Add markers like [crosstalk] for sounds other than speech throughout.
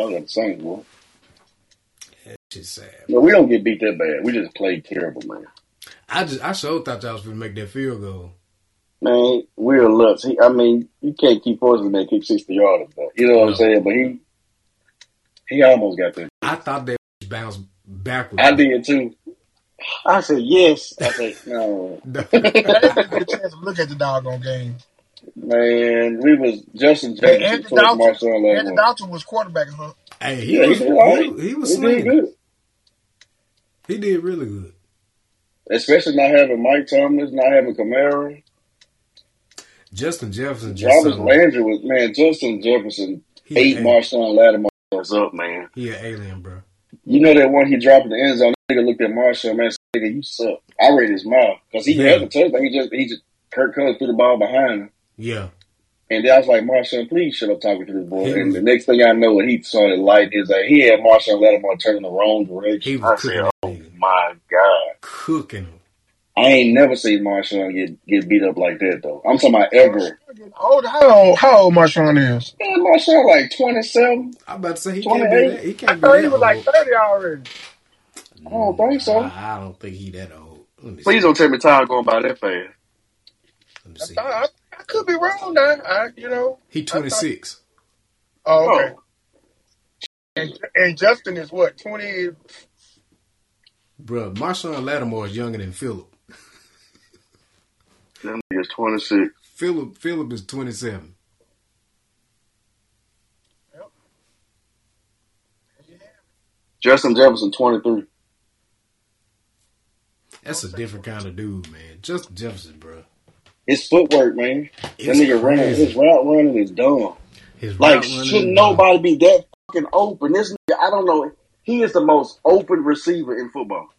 Y'all got the Saints, boy. Shit sad. But we don't get beat that bad. We just played terrible, man. I just I so thought y'all was gonna make that field goal. Man, we're nuts. He, I mean, you can't keep forcing the man to kick sixty yards, but you know what No. I'm saying. But he, he almost got there. I thought that bounced backwards. I did too. I said yes. I said no. I didn't a chance to look at the doggone game. Man, we was Justin Hey, Jefferson Andy towards Dalton, Marshawn last Andy. Dalton was quarterbacking, huh? hey, he Yeah, was did all right. he, he was He did good, He did really good. especially not having Mike Thomas, not having Kamara. Justin Jefferson just Jarvis. Landry was man. Justin Jefferson He ate an, Marshawn Lattimore ass up, man. he an alien, bro. You know that one he dropped in the end zone. Nigga looked at Marshawn, man. said, Nigga, you suck. I read his mouth because he Yeah. had the touchdown. He just he just Kirk Cousins threw the ball behind him. Yeah, And then I was like, Marshawn, please shut up talking to this boy. He and was- the next thing I know, when he saw the light, is that he had Marshawn Lattimore turning the wrong direction. He was I said, oh nigga. my God. cooking him. I ain't never seen Marshawn get, get beat up like that, though. I'm talking about ever. Old, how old? How old Marshawn is? Man, Marshawn like 27. I'm about to say he can't be 28? that. He I can't be thought that he was like thirty already. I don't think so. I, I don't think he that old. Let me see. Please don't tell me time going by that fast. Let me I, see. thought, I, I could be wrong now. I, you know. He 26. Oh, okay. Oh, And, and Justin is what twenty? Bro, Marshawn Lattimore is younger than Philip. them niggas 26. Philip Philip is 27. Justin Jefferson, 23. That's a different kind of dude, man. Justin Jefferson, bro. His footwork, man. That It's nigga running, his route running is dumb. His Like, should nobody be that fucking open? This nigga, I don't know. He is the most open receiver in football.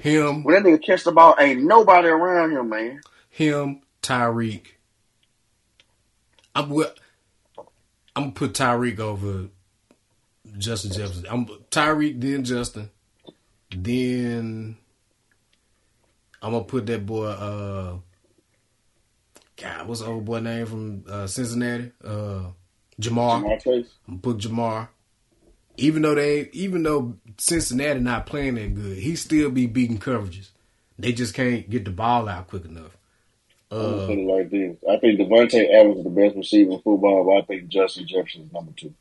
him, When that nigga catch the ball, ain't nobody around him, man. him, Tyreek. I'm I'm gonna put Tyreek over Justin Jefferson. I'm Tyreek, then Justin, then I'm gonna put that boy. uh God, what's the old boy name from uh, Cincinnati? Uh, Ja'Marr. Ja'Marr Chase. I'm gonna Ja'Marr. Even though they, even though Cincinnati not playing that good, he still be beating coverages. They just can't get the ball out quick enough. I'm Uh, put it like this. I think Davante Adams is the best receiver in football, but I think Justin Jefferson is number two.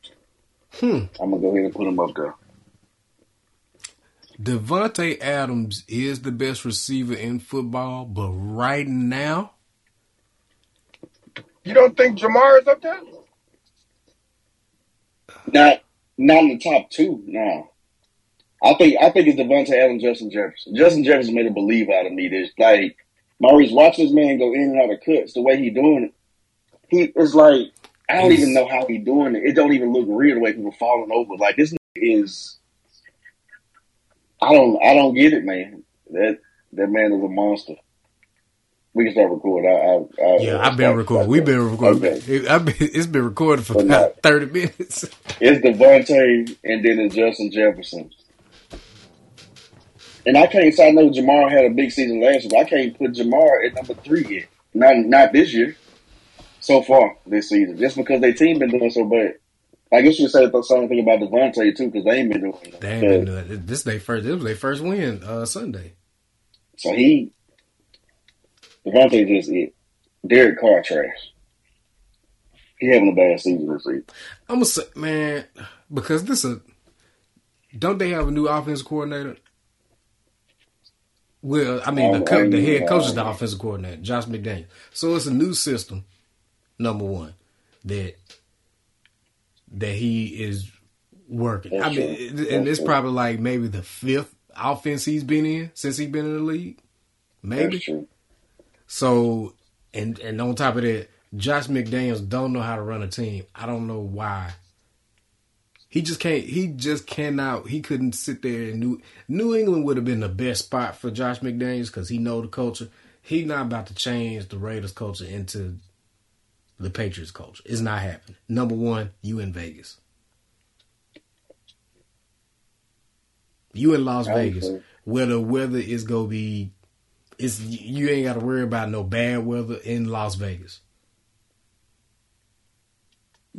hmm. I'm gonna go ahead and put him up there. Davante Adams is the best receiver in football, but right now, You don't think Ja'Marr is up there? Not not in the top two now. I think I think it's Davante Adams, Justin Jefferson. Justin Jefferson made a believe out of me. This like Maurice, watch this man go in and out of cuts. The way he doing it, he is like I don't He's- even know how he doing it. It don't even look real the way people falling over. Like this is. I don't I don't get it, man. That that man is a monster. We can start recording. I, I, I, yeah, I've been recording. We've been recording. Okay. I've been, it's been recorded for about not- thirty minutes. [laughs] It's Davante and then it's Justin Jefferson. And I can't say I know Ja'Marr had a big season last year, but I can't put Ja'Marr at number three yet. Not not this year. So far this season. Just because their team been doing so bad. I guess you said the same thing about Davante too, because they ain't been doing it. They ain't been doing it. This they first. This was their first win uh, Sunday. So he Davante just it. Derek Carr trash. He having a bad season this season. I'm gonna say, man, because this a don't they have a new offensive coordinator? Well, I mean, the, oh, co- the head coach is the offensive coordinator, Josh McDaniel. So it's a new system. Number one, that that he is working. I mean, That's and it's true. probably like maybe the fifth offense he's been in since he's been in the league. Maybe. So, and and on top of that, Josh McDaniels don't know how to run a team. I don't know why. He just can't. He just cannot. He couldn't sit there and New New England would have been the best spot for Josh McDaniels because he know the culture. He not about to change the Raiders culture into the Patriots culture. It's not happening. Number one, you in Vegas. You in Las Vegas, where the weather is gonna be it's you ain't got to worry about no bad weather in Las Vegas.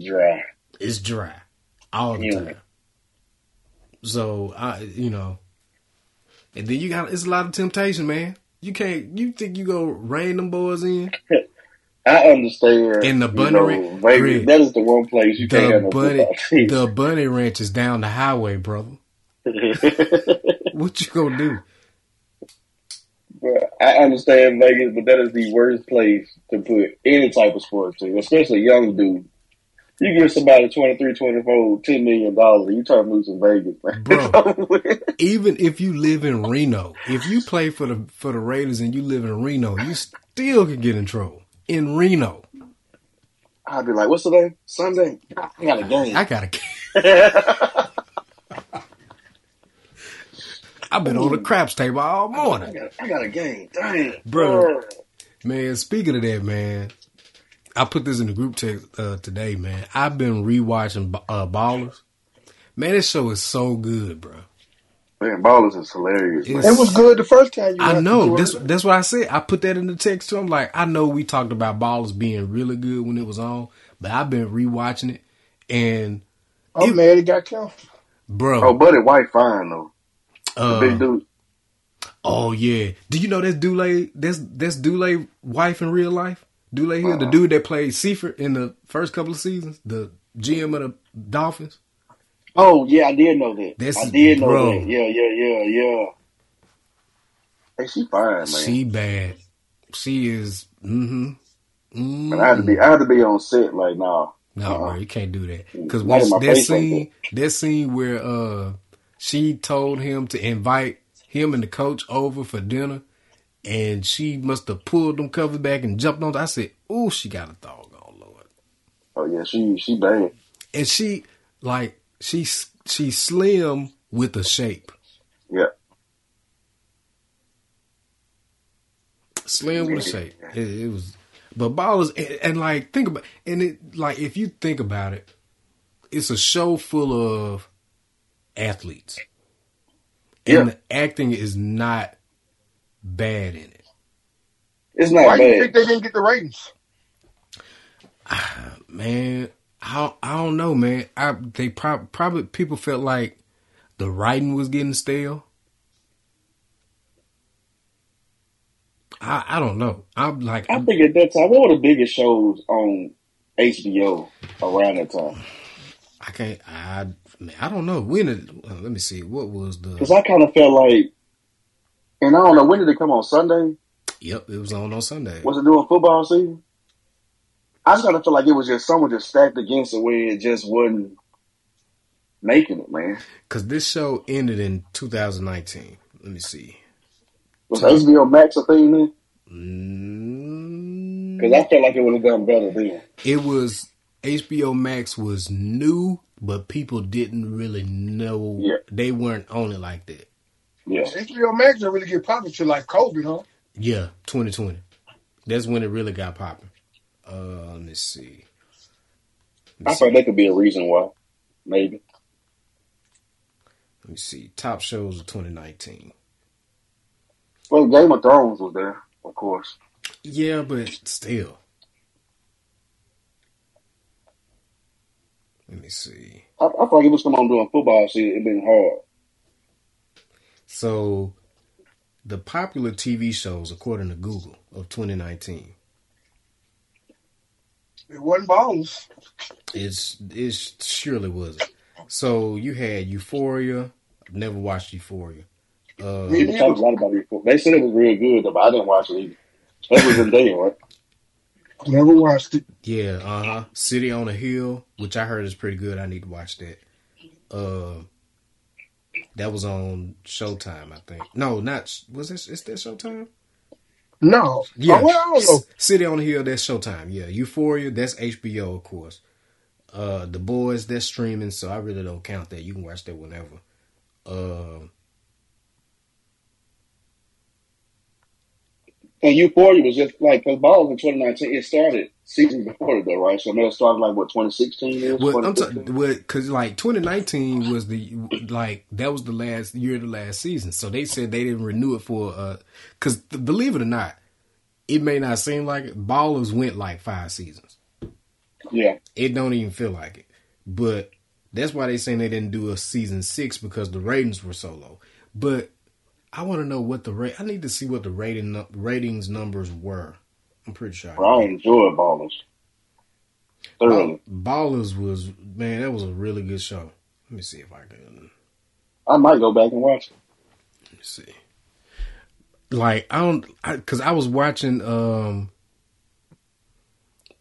Dry. It's dry. all the Yeah. time. So I, you know, and then you got it's a lot of temptation, man. You can't. You think you go rein them boys in? [laughs] I understand. In the you bunny know, ranch- that is the one place you can't have The no bunny, [laughs] the bunny ranch is down the highway, brother. [laughs] What you gonna do? I understand Vegas, but that is the worst place to put any type of sports team, especially young dude. You give somebody 23, 24, $10 million, you try to move to Vegas, man. Bro. [laughs] Even if you live in Reno, if you play for the for the Raiders and you live in Reno, you still can get in trouble in Reno. I'd be like, what's the name? Sunday? I got a game. I gotta. [laughs] I've been on the craps table all I morning, got, I got a game. Dang. Bro. Uh, man. Speaking of that, man, I put this in the group text uh, today, man. I've been rewatching uh, Ballers. Man, this show is so good, bro. Man, Ballers is hilarious. Man. It was good the first time you I watched know. it. That's that's what I said. I put that in the text too. I'm like, I know we talked about Ballers being really good when it was on, but I've been rewatching it, and I'm mad it got canceled. Bro, oh, bro, Buddy White fine, though. Uh, big dude. oh yeah. Do you know that's Dule? That's that's Dule wife in real life. Dule Hill, the dude that played Seifert in the first couple of seasons, the GM of the Dolphins. Oh, yeah, I did know that. That's- I did know bro. that. Yeah, yeah, yeah, yeah. Hey, she fine, man. She bad. She is. Mm-hmm. mm Man, I had to be, I had to be on set. Like, nah. No, Uh-uh. bro, you can't do that. Because Not that scene, that scene where uh she told him to invite him and the coach over for dinner, and she must have pulled them covers back and jumped on. I said, "Ooh, she got a dog on, Lord." Oh yeah, she she bad. And she like she's she's slim with a shape, Yeah. slim with a shape. It, it was, but ballers and, and like think about and it like if you think about it, it's a show full of athletes, and Yeah. the acting is not bad in it. It's not Why do you think they didn't get the ratings? Ah, man, I I don't know, man. I they prob- probably people felt like the writing was getting stale. I I don't know. I'm like I think at that time, what were the biggest shows on HBO around that time? I can't. I man, I don't know. When did? uh, let me see. What was the? Because? I kind of felt like, and I don't know when did it come on Sunday? Yep, it was on on Sunday. Was it during football season? I just kind of feel like it was just someone just stacked against it where it just wasn't making it, man. Because this show ended in 2019. Let me see. Was HBO Max a thing then? Mm, Because I felt like it would have done better then. it was HBO Max was new, but people didn't really know. Yeah. They weren't on it like that. Yeah. HBO Max didn't really get popular till like COVID, huh? Yeah, 2020. That's when it really got popping. Uh, let me see. Let I see. thought that could be a reason why. Maybe. Let me see. Top shows of 2019. Well, Game of Thrones was there, of course. Yeah, but still. Let me see. I, I feel like it was come on during football season. It'd been hard. So, the popular TV shows, according to Google, of 2019, It wasn't ballers. it's it surely wasn't. So you had Euphoria. I've never watched Euphoria. Uh, Me People talked a lot about it. before. They said it was real good, but I didn't watch it either. That was in day, right? Never watched it. yeah, uh huh. City on a Hill, which I heard is pretty good. I need to watch that. Uh, that was on Showtime, I think. No, not was this. Is that Showtime? No. Yeah, Oh, well, I don't know. City on the Hill, that's Showtime. Yeah, Euphoria, that's HBO, of course. Uh, The Boys, that's streaming, so I really don't count that. You can watch that whenever. Uh, And Euphoria was just like, because Balls in 2019, it started season before it, though, right? So, I mean, it started like, what, 2016 is? well, I'm talking, cause like 2019 was the like that was the last year of the last season, so they said they didn't renew it for uh, cause believe it or not, it may not seem like it. Ballers went like five seasons. Yeah. It don't even feel like it, but That's why they saying they didn't do a season six because the ratings were so low. But I want to know what the rate. I need to see what the rating ratings numbers were. I'm pretty sure. I Bro, I enjoy ballers. Thoroughly. Ballers was man, that was a really good show. Let me see if I can. I might go back and watch it. Let me see. Like I don't, because I, was watching. um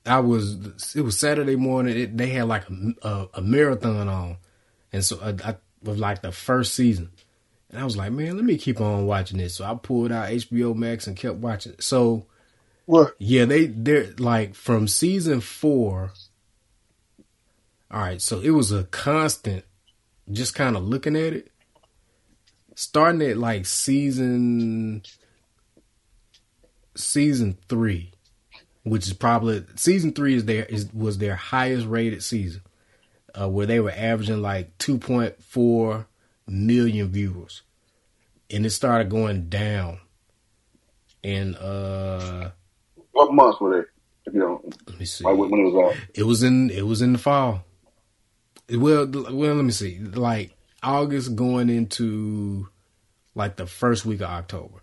I was. It was Saturday morning. It, they had like a, a, a marathon on, and so I, I was like the first season, and I was like, man, let me keep on watching this. So I pulled out HBO Max and kept watching. So What? yeah, they they're like from season four. All right, so it was a constant, just kind of looking at it. Starting at like season season three, which is probably season three is their is was their highest rated season, uh, where they were averaging like two point four million viewers, and it started going down. And uh What months were they? If you know, let me see. like when it was out. It was in it was in the fall. Well, well, let me see. Like August going into like the first week of October.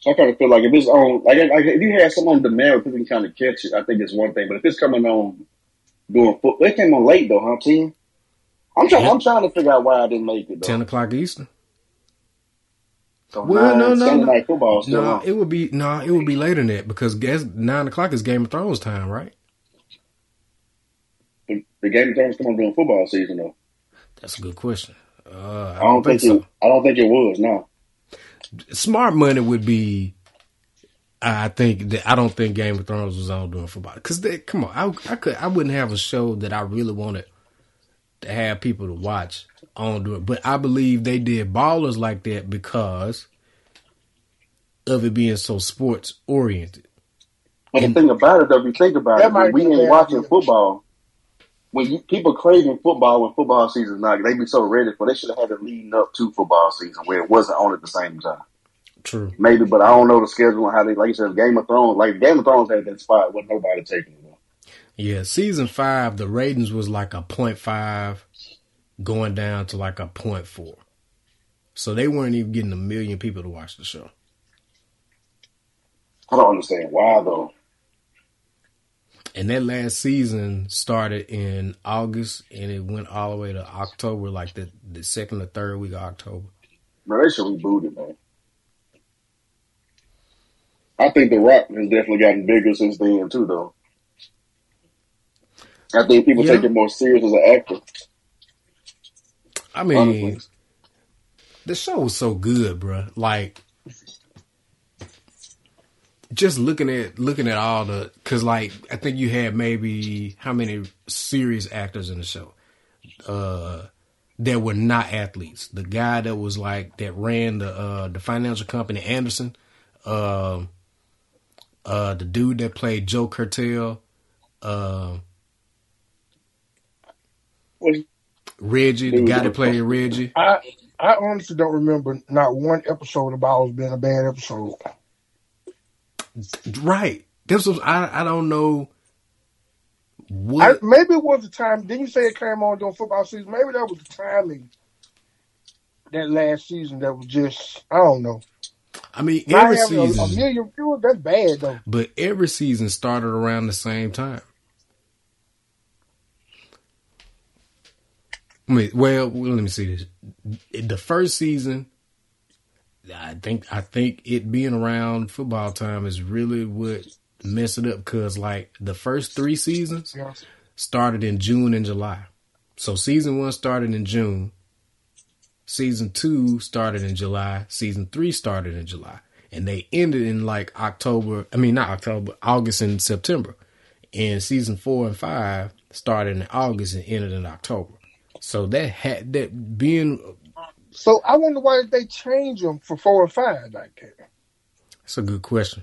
So I kind of feel like if it's on, like, like if you have someone on demand people can kind of catch it, I think it's one thing. But if it's coming on doing football, it came on late though, huh, team? I'm trying. Yeah. I'm trying to figure out why I didn't make it though. Ten o'clock Eastern. So Well, nine, no, no, no. football still No, on. it would be no, it would be later than that because guess nine o'clock is Game of Thrones time, right? The, the Game of Thrones come on during football season though. That's a good question. Uh, I I don't think, so. it. I don't think it was. No. Smart money would be. I think that I don't think Game of Thrones was on doing football because come on, I, I could I wouldn't have a show that I really wanted to have people to watch on doing, but I believe they did ballers like that because of it being so sports oriented. But the thing about it, though, if you think about it, when we ain't bad watching idea. football, when you, people craving football when football season's not, they be so ready for. They should have had it leading up to football season where it wasn't on at the same time. True. Maybe, but I don't know the schedule and how they, like you said, Game of Thrones, like Game of Thrones had that spot with nobody taking it. Yeah, season five, the ratings was like a point five, going down to like a point four. So they weren't even getting a million people to watch the show. I don't understand why though. And that last season started in August and it went all the way to October, like the, the second or third week of October. Man, they should reboot it, man. I think The Rock has definitely gotten bigger since then too, though. I think people Yeah. take him more serious as an actor. I mean, Honestly. the show was so good, bruh. Like, just looking at looking at all the, cause like I think you had maybe how many serious actors in the show, uh, that were not athletes. The guy that was like that ran the uh the financial company Anderson, um, uh, the dude that played Joe Krutel, What's- Reggie, the Dude, guy that played Reggie. I I honestly don't remember not one episode of Ballers being a bad episode. Right. This was I. I don't know I, maybe it was the time. Didn't you say it came on during football season? Maybe that was the timing. That last season, that was just I don't know. I mean, Not every having a, a million viewers, that's bad though. but every season started around the same time. Well, let me see this. The first season, I think, I think it being around football time is really what messed it up because, like, the first three seasons started in June and July. So season one started in June. Season two started in July. Season three started in July. And they ended in like October. I mean, not October, August and September. And season four and five started in August and ended in October. So that had that being, So I wonder why did they change them for four and five like that. it's a good question.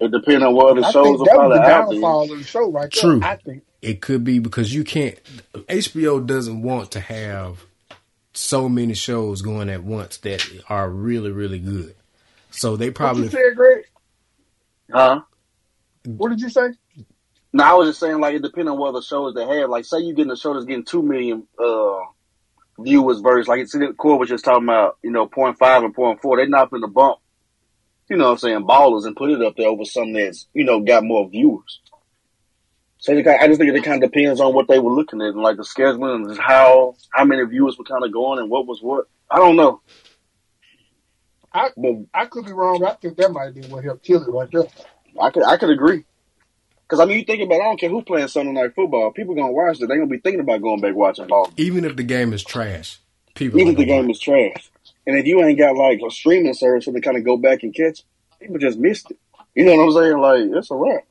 It depends on what other I shows think are that was the out there. downfall of the show right there. True. I think. It could be because you can't, HBO doesn't want to have so many shows going at once that are really, really good. So they What probably you said, Greg? Huh? What did you say? No, I was just saying like it depends on what the shows they have. Like say you getting a show that's getting two million uh viewers versus like it's the Core was just talking about, you know, point five and point four. They're not gonna bump, you know what I'm saying, ballers and put it up there over something that's, you know, got more viewers. So they, I just think it kind of depends on what they were looking at and like the scheduling and how how many viewers were kind of going and what was what. I don't know. I But I could be wrong. But I think that might be what helped kill it right there. I could I could agree. Because I mean, you think about it, I don't care who playing Sunday night football. People gonna watch it. They gonna be thinking about going back watching ball, Even if the game is trash, people even if the game is trash. And if you ain't got like a streaming service to kind of go back and catch, people just missed it. You know what I'm saying? Like it's a wrap.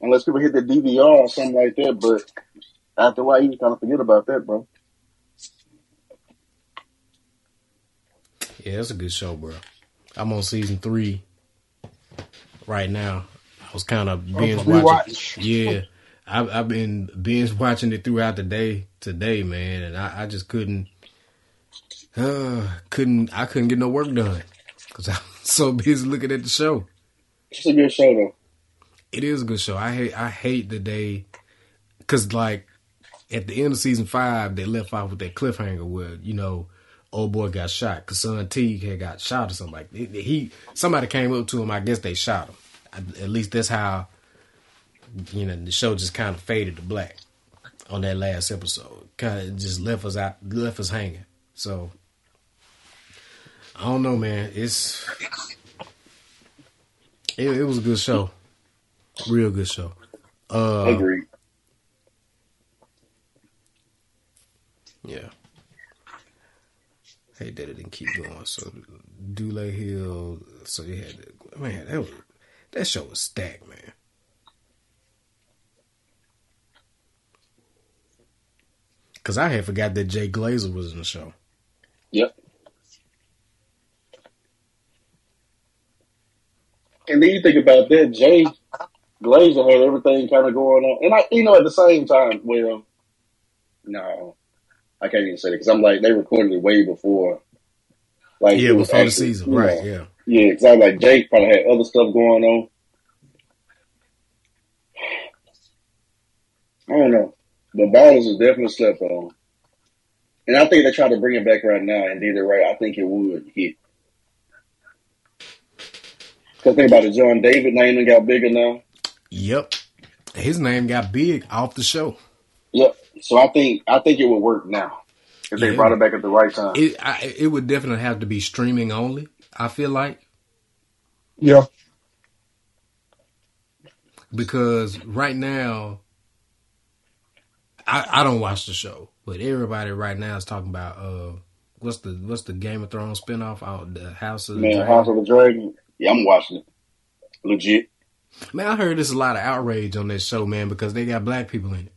Unless people hit the DVR or something like that, but after a while, you can kind of forget about that, bro. Yeah, it's a good show, bro. I'm on season three right now. I was kind of binge watching. Yeah, I've, I've been binge watching it throughout the day today, man, and I, I just couldn't, uh, couldn't, I couldn't get no work done because [laughs] I was so busy looking at the show. It's a good show though. It is a good show. I hate, I hate the day because like at the end of season five, they left off with that cliffhanger where you know. Old boy got shot because son T had got shot or something like that. He somebody came up to him. I guess they shot him. I, at least that's how you know the show just kind of faded to black on that last episode. Kind of just left us out, left us hanging. So I don't know, man. It's it, it was a good show, real good show. Uh, Agreed. Yeah. That it didn't keep going. So Dule Hill. So you had to, man. That was that show was stacked, man. Cause I had forgot that Jay Glazer was in the show. Yep. And then you think about that, Jay Glazer had everything kind of going on, and I, you know, at the same time, well, no, I can't even say that because I'm like they recorded it way before, like yeah, it was before the season, right? know. Yeah. Yeah, because I was like Jake probably had other stuff going on. I don't know, but Ballers is definitely slept on, and I think they try to bring it back right now and did it right. I think it would hit. Because think about it, John David name got bigger now. Yep. His name got big off the show. Yep. So I think I think it would work now if they Yeah. brought it back at the right time. It I, it would definitely have to be streaming only. I feel like Yeah. because right now I I don't watch the show, but everybody right now is talking about uh what's the what's the Game of Thrones spinoff out the House of the Man, Dragon? House of the Dragon. Yeah, I'm watching it. Legit. Man, I heard there's a lot of outrage on this show, man, because they got black people in it.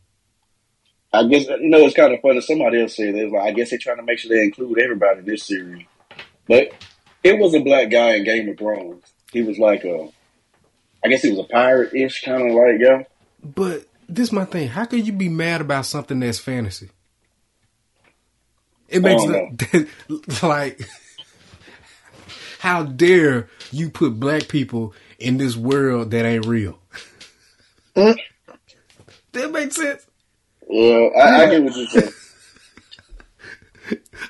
I guess you know it's kind of funny. Somebody else said it. Like, I guess they're trying to make sure they include everybody in this series. But it was a black guy in Game of Thrones. He was like a, I guess he was a pirate ish kind of like yeah. But this is my thing. How could you be mad about something that's fantasy? It makes don't the, [laughs] like how dare you put black people in this world that ain't real? Mm. that makes sense. Yeah, I, I get what you're saying. [laughs]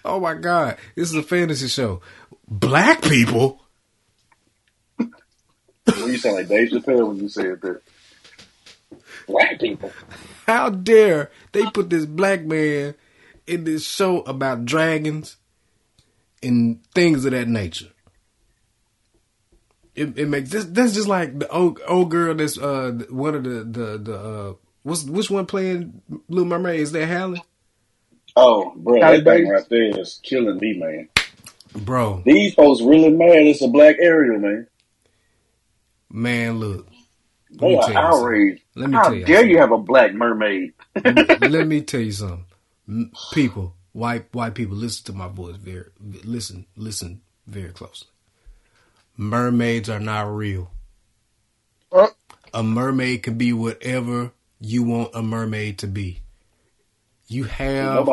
Oh my god, this is a fantasy show. Black people? Well, you sound like Dave Chappelle when you said that. Black people. How dare they put this black man in this show about dragons and things of that nature? It, it makes this that's just like the old old girl that's uh one of the the the uh what's which one playing Little Mermaid is that Halle? Oh, bro, Halle that thing right there is killing me, man. Bro, These folks really mad. It's a black Ariel, man. man, look. They Let are me tell you outraged. Let me How tell you dare something. you have a black mermaid? Let me [laughs] tell you something. People, white white people, listen to my voice very listen listen very closely. Mermaids are not real. Uh, A mermaid can be whatever you want a mermaid to be. You have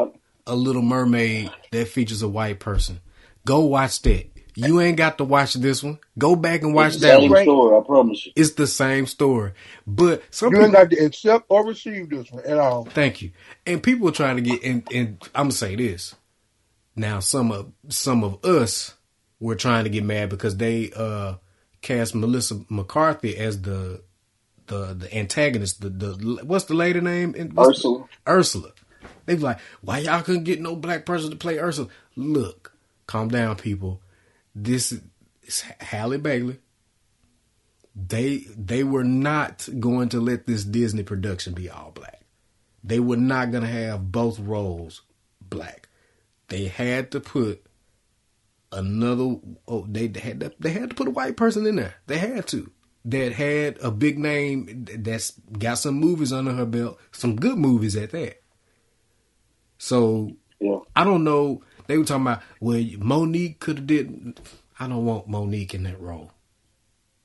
a little mermaid that features a white person. Go watch that. You ain't got to watch this one. Go back and watch It's the that same one. story, I promise you. It's the same story, but some You ain't people. got to accept or receive this one at all. Thank you. And people are trying to get and and I'm gonna say this. Now some of some of us were trying to get mad because they uh cast Melissa McCarthy as the the the antagonist. The the what's the lady name? what's the- Ursula. Ursula. They was like, why y'all couldn't get no black person to play Ursula? Look, calm down, people. This is Halle Bailey. They they were not going to let this Disney production be all black. They were not going to have both roles black. They had to put another. Oh, they had to, they had to put a white person in there. They had to. That had a big name. That's got some movies under her belt. Some good movies at that. So Yeah. I don't know. They were talking about well, Mo'Nique could have did. I don't want Mo'Nique in that role.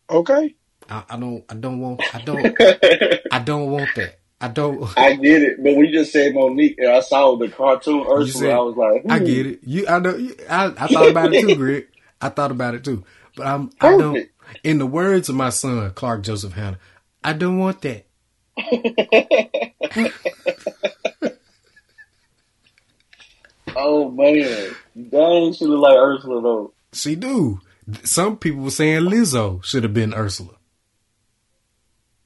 Okay. I, I don't. I don't want. I don't. [laughs] I don't want that. I don't. [laughs] I get it, but we just said Monique and I saw the cartoon Ursula, said- I was like, I hmm. get it. You. I know. you- I. I thought about it too, Greg. I thought about it too. But I'm. I don't. In the words of my son, Clark Joseph Hanna, I don't want that. [laughs] Oh man, dang, she look like Ursula though. She do. Some people were saying Lizzo should have been Ursula.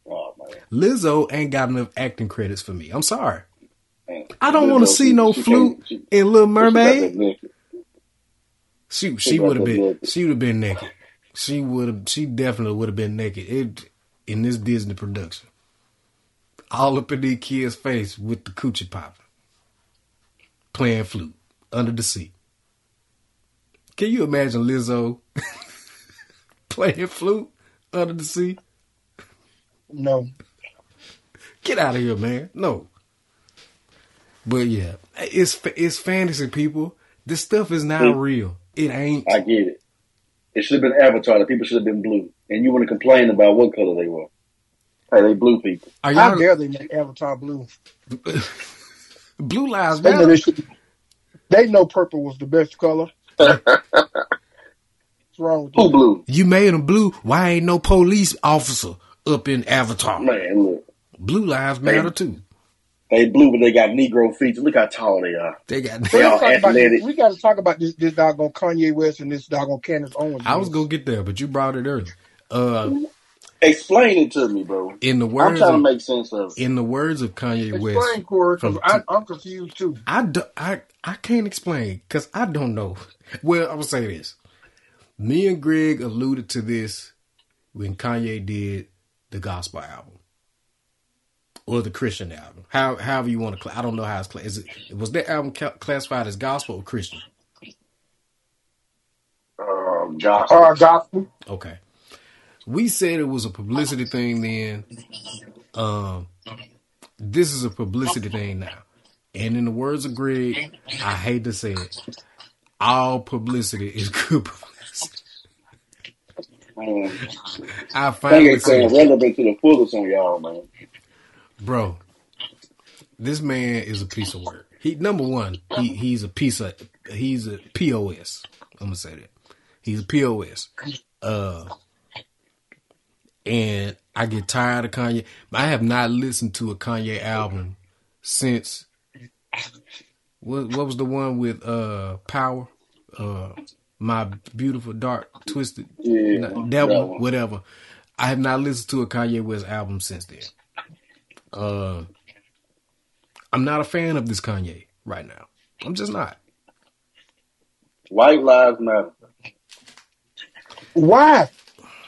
Oh man, Lizzo ain't got enough acting credits for me. I'm sorry. man. I don't want to see no she flute she- in Little she got that Mermaid. She She she would have been naked. she would have been naked. She would have she definitely would have been naked it, in this Disney production. All up in these kids' face with the coochie popping, playing flute under the sea. Can you imagine Lizzo [laughs] playing flute under the sea? No. Get out of here, man. No. But yeah, it's it's fantasy, people. This stuff is not Mm. real. It ain't. I get it. It should have been Avatar. The people should have been blue, and you want to complain about what color they were. Hey, they blue people. Are How y'all dare they make Avatar blue? [laughs] Blue Lives They know, Matter? they, should, they know purple was the best color. [laughs] What's wrong with Who you? blue? You made them blue. Why ain't no police officer up in Avatar? Man, look, Blue Lives Matter too. They blue, but they got Negro features. Look how tall they are. They got. We They all gotta, talk about, athletic. we gotta talk about this this doggone Kanye West and this doggone Candace Owens. I was gonna get there, but you brought it early. Uh, Explain it to me, bro. in the words, I'm words trying to of, make sense of it. in the words of Kanye West, Explain, Corey, because from- I'm confused too. I, do, I I can't explain because I don't know. [laughs] Well, I'm gonna say this: me and Greg alluded to this when Kanye did the gospel album or the Christian album. How however you want to. Cl- I don't know how it's. Cl- is it was that album ca- classified as gospel or Christian? Um, Josh. Uh, gospel. Okay. We said it was a publicity thing then. Um, this is a publicity thing now. And in the words of Greg, I hate to say it, all publicity is good publicity. Man, I thing finally ain't saying said, relevant to the fullest on y'all, man. Bro, this man is a piece of work. He number one, he he's a piece of he's a POS. I'm gonna say that. He's a POS. Uh and I get tired of Kanye. I have not listened to a Kanye album since what what was the one with uh Power? Uh My Beautiful Dark Twisted Yeah, that Devil, one. whatever. I have not listened to a Kanye West album since then. Uh I'm not a fan of this Kanye right now. I'm just not. White lives matter. Why?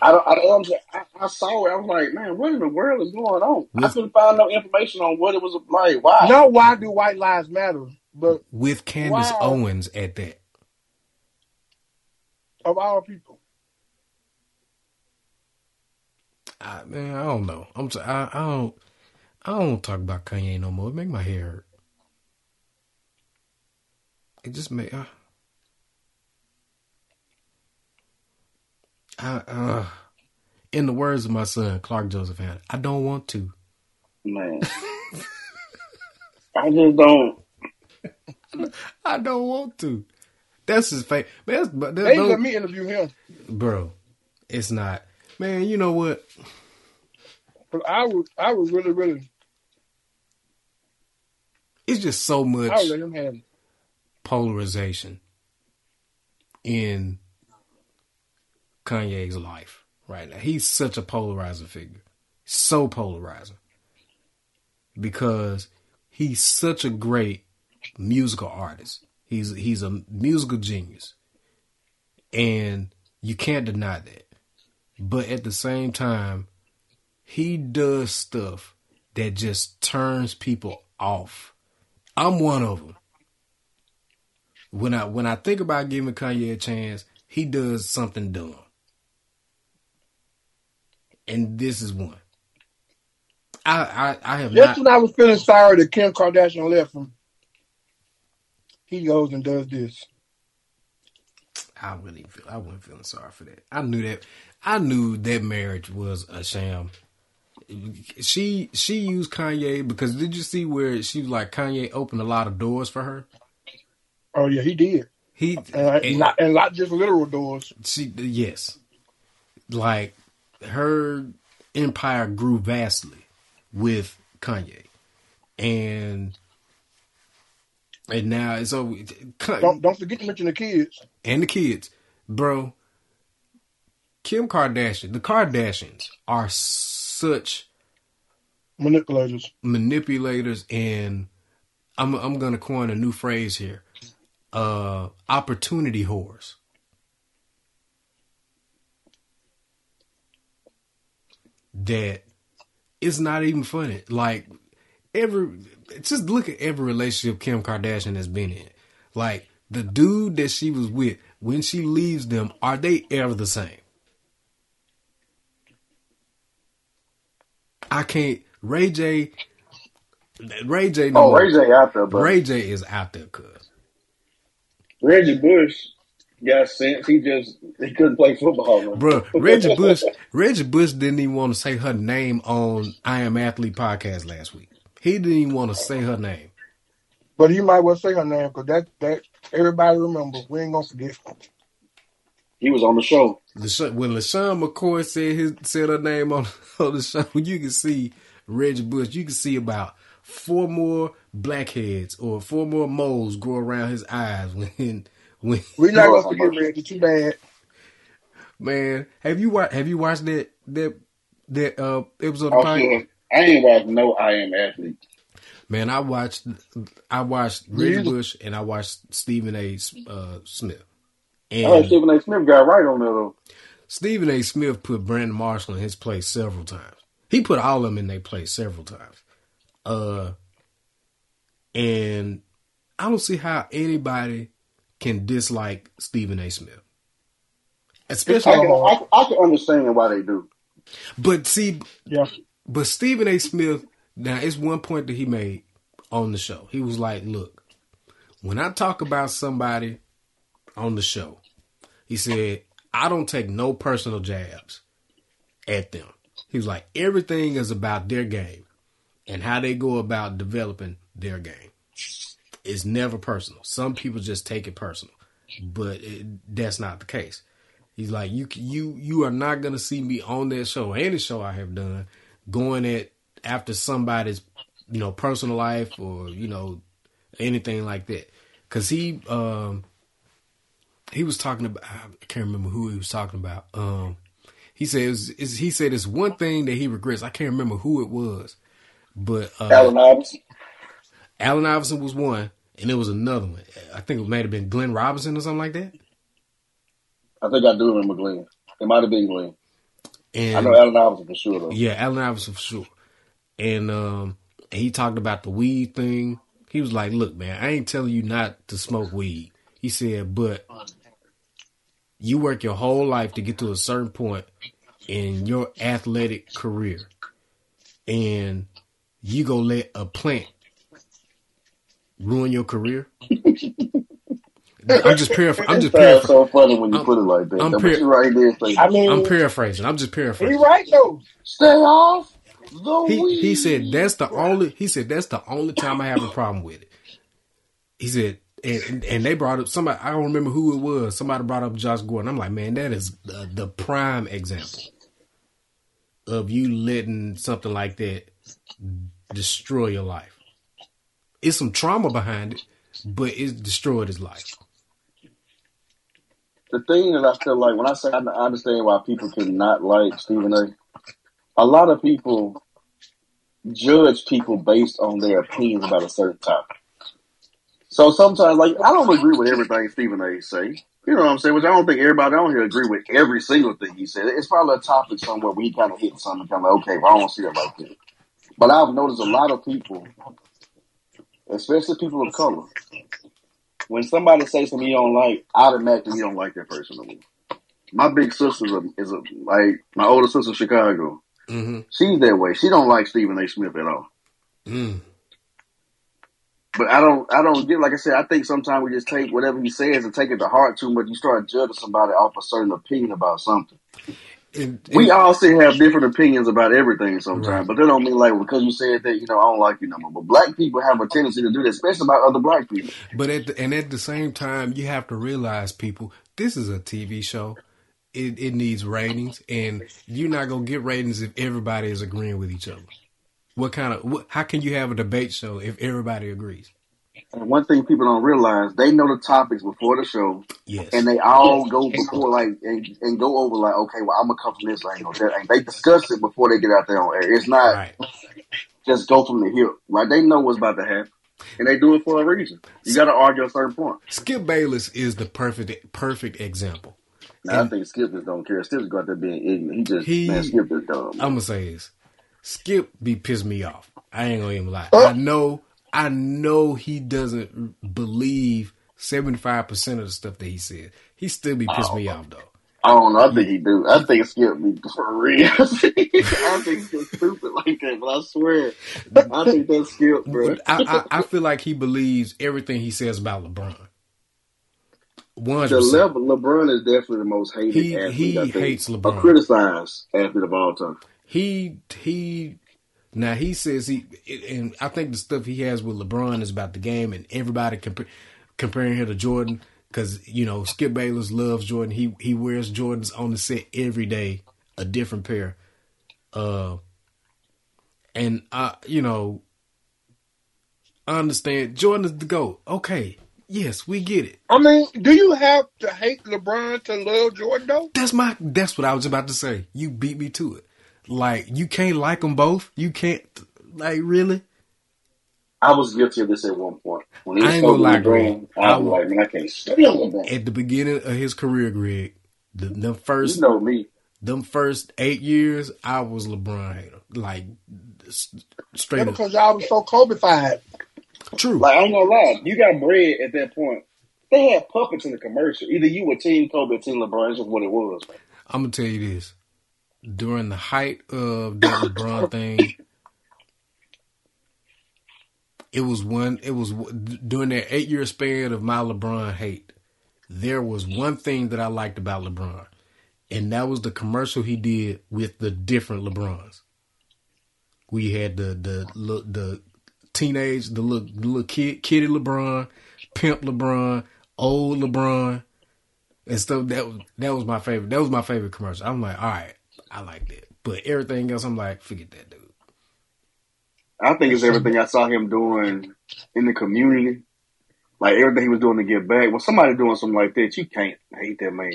I don't. I, don't I, I saw it. I was like, man, what in the world is going on? I couldn't find no information on what it was like. Why? No, why do white lives matter? But With Candace Wow. Owens at that. of all people, I, man, I don't know. I'm t- I, I don't I don't talk about Kanye no more. It make my hair hurt. It just make uh, I uh in the words of my son Clark Joseph Hanna, I don't want to. man. I just don't. [laughs] I don't want to. That's his face. Man, that's, but They that's ain't no, let me interview him. bro. It's not. Man, you know what? But I would, I would really, really, It's just so much I would let him have it. polarization in Kanye's life right now. He's such a polarizing figure. So polarizing. Because he's such a great musical artist. He's he's a musical genius. And you can't deny that. But at the same time, he does stuff that just turns people off. I'm one of them when I when I think about giving Kanye a chance, he does something dumb. And this is one. I I, I have Just not when I was feeling sorry that Kim Kardashian left him, he goes and does this. I really feel I wasn't feeling sorry for that. I knew that I knew that marriage was a sham. She she used Kanye because did you see where she was like Kanye opened a lot of doors for her? Oh yeah, he did, He uh, and, not, and not just literal doors. she yes like her empire grew vastly with kanye and and now it's over Don't don't forget to mention the kids. and the kids bro kim kardashian the kardashians are such Manipulators. manipulators and i'm i'm going to coin a new phrase here uh opportunity whores that it's not even funny. Like every just look at every relationship Kim Kardashian has been in. Like the dude that she was with, when she leaves them, are they ever the same? I can't Ray J Ray J no Oh, Ray J out there, but Ray J is out there cuz. Reggie Bush got sent. He just he couldn't play football. No. Bro, Reggie [laughs] Bush Reggie Bush didn't even want to say her name on I Am Athlete podcast last week. He didn't even want to say her name. But you might well say her name because that that everybody remember. We ain't gonna forget. He was on the show. LeSean, when LeSean McCoy said his said her name on, [laughs] on the show, you can see Reggie Bush. You can see about four more blackheads or four more moles grow around his eyes [laughs] when when We're not Lord gonna have forget Reggie. Too bad. man. Have you watched Have you watched that that that uh episode of Oh, Pine? I ain't watched no I Am Athlete. Man, I watched I watched Reggie Bush and I watched Stephen A. uh, Smith. I heard And Stephen A. Smith got right on there though. Stephen A. Smith put Brandon Marshall in his place several times. He put all of them in their place several times. Uh, and I don't see how anybody can dislike Stephen A. Smith, I especially. can, I, I can understand why they do. But see, Yeah. but Stephen A. Smith. Now, it's one point that he made on the show. He was like, "Look, when I talk about somebody on the show, he said I don't take no personal jabs at them. He was like, everything is about their game and how they go about developing their game. It's never personal. Some people just take it personal, but it, that's not the case. He's like, you you you are not gonna see me on that show, any show I have done, going at after somebody's you know personal life or you know anything like that. Cause he um he was talking about I can't remember who he was talking about. Um he says is he said it's one thing that he regrets. I can't remember who it was, but uh, Allen Iverson. Allen Iverson was one, and there was another one. I think it might have been Glenn Robinson or something like that. I think I do remember Glenn. It might have been Glenn. And I know Allen Iverson for sure though. Yeah, Allen Iverson for sure. And um, he talked about the weed thing. He was like, "Look, man, I ain't telling you not to smoke weed." He said, "But you work your whole life to get to a certain point in your athletic career, and you go let a plant ruin your career." I'm just [laughs] paraphrasing. I'm just paraphrasing. so funny when you I'm- put it like that. I'm But par- you right there say, I mean, I'm paraphrasing. I'm just he paraphrasing. right though. stay off the He weed. he said that's the only he said that's the only time I have a problem with it. He said and, and they brought up somebody. I don't remember who it was. Somebody brought up Josh Gordon. I'm like, man, that is the, the prime example of you letting something like that destroy your life. It's some trauma behind it, but it destroyed his life. The thing that I feel like when I say I understand why people cannot like Stephen A. A lot of people judge people based on their opinions about a certain topic. So sometimes, like, I don't agree with everything Stephen A. say. You know what I'm saying? Which I don't think everybody on here agree with every single thing he said. It's probably a topic somewhere we kind of hit something, kind of like, okay, well, I don't see it like that. But I've noticed a lot of people, especially people of color, when somebody says something you don't like, automatically you don't like that person no more. My big sister is a, is a like my older sister, Chicago. Mm-hmm. She's that way. She don't like Stephen A. Smith at all. Mm. But I don't, I don't get. Like I said, I think sometimes we just take whatever he says and take it to heart too much. You start judging somebody off a certain opinion about something. And, We all still have different opinions about everything sometimes, Right. but that don't mean like because you said that you know I don't like you no more. But black people have a tendency to do that, especially about other black people. But at the, and at the same time, you have to realize, people, this is a TV show. It it needs ratings, and you're not gonna get ratings if everybody is agreeing with each other. What kind of what, how can you have a debate show if everybody agrees? And one thing people don't realize, they know the topics before the show, Yes, and they all go before like and, and go over like, okay, well I'm gonna come from this angle, that angle. They discuss it before they get out there on air. It's not right. just go from the hip. Like they know what's about to happen, and they do it for a reason. You got to argue a certain point. Skip Bayless is the perfect perfect example. Now, I think Skip just don't care. Skip just go out there being ignorant. He just He- man, Skip is dumb. I'm gonna say this: Skip be pissed me off. I ain't gonna even lie. Oh. I know, I know he doesn't believe seventy five percent of the stuff that he said. He still be pissed me off though. I don't know. I think he do. I think Skip be for real. [laughs] I think Skip's stupid like that, but I swear, I think that's Skip, bro. I, I, I feel like he believes everything he says about LeBron. One hundred percent. level LeBron is definitely the most hated He- athlete. he hates or LeBron. criticized athlete of all time. He he. Now he says he and I think the stuff he has with LeBron is about the game and everybody compa- comparing him to Jordan because you know Skip Bayless loves Jordan. He he wears Jordans on the set every day, a different pair. Uh, and I you know I understand Jordan is the goat. Okay, yes, we get it. I mean, do you have to hate LeBron to love Jordan though? That's my. That's what I was about to say. You beat me to it. Like you can't like them both. You can't. Like really. I was guilty of this at one point. When he I ain't gonna lie, Greg. I I was like, man, I can't stand LeBron. At the beginning of his career, Greg, the, the first You know me. them first eight years, I was LeBron hater. Like straight Yeah, up. because y'all was so Kobe-fied. True. Like I ain't gonna lie, you got bread at that point. They had puppets in the commercial. Either you were Team Kobe or Team LeBron. It's just what it was. Man. I'm gonna tell you this. During the height of that [coughs] LeBron thing, it was one. It was during that eight year span of my LeBron hate. There was one thing that I liked about LeBron, and that was the commercial he did with the different LeBrons. We had the the the, the teenage, the little the little kid, kitty LeBron, pimp LeBron, old LeBron, and stuff. That was that was my favorite. That was my favorite commercial. I'm like, all right, I like that. But everything else, I'm like, forget that, dude. I think it's everything I saw him doing in the community. Like everything he was doing to get back. When somebody doing something like that, you can't hate that man.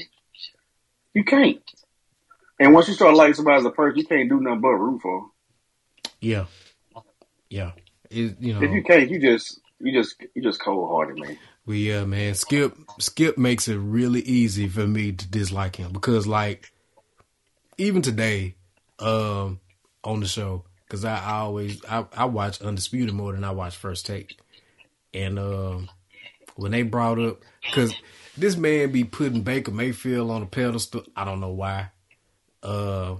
You can't. And once you start liking somebody as a person, you can't do nothing but root for. Yeah, yeah. It, you know, If you can't, you just you just you just cold hearted, man. Well, yeah, man. Skip Skip makes it really easy for me to dislike him because, like, even today, um, on the show, because I, I always I, I watch Undisputed more than I watch First Take, and um, when they brought up because this man be putting Baker Mayfield on a pedestal, I don't know why. Uh,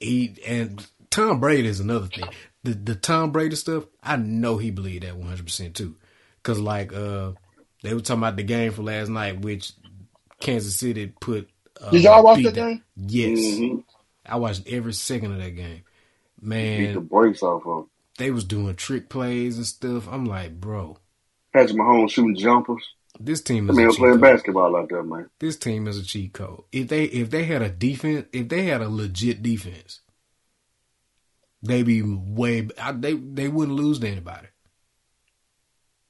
he and Tom Brady is another thing. The the Tom Brady stuff, I know he believed that one hundred percent too. Cause like uh, they were talking about the game for last night, which Kansas City put. Uh, Did y'all watch beat that game? Yes, hmm I watched every second of that game. Man, beat the brakes off of. him. they was doing trick plays and stuff. I'm like, bro, Patrick Mahomes shooting jumpers. This team I is mean, a cheat playing code. basketball out there, man. This team is a cheat code. If they if they had a defense, if they had a legit defense, they be way. I- They they wouldn't lose to anybody.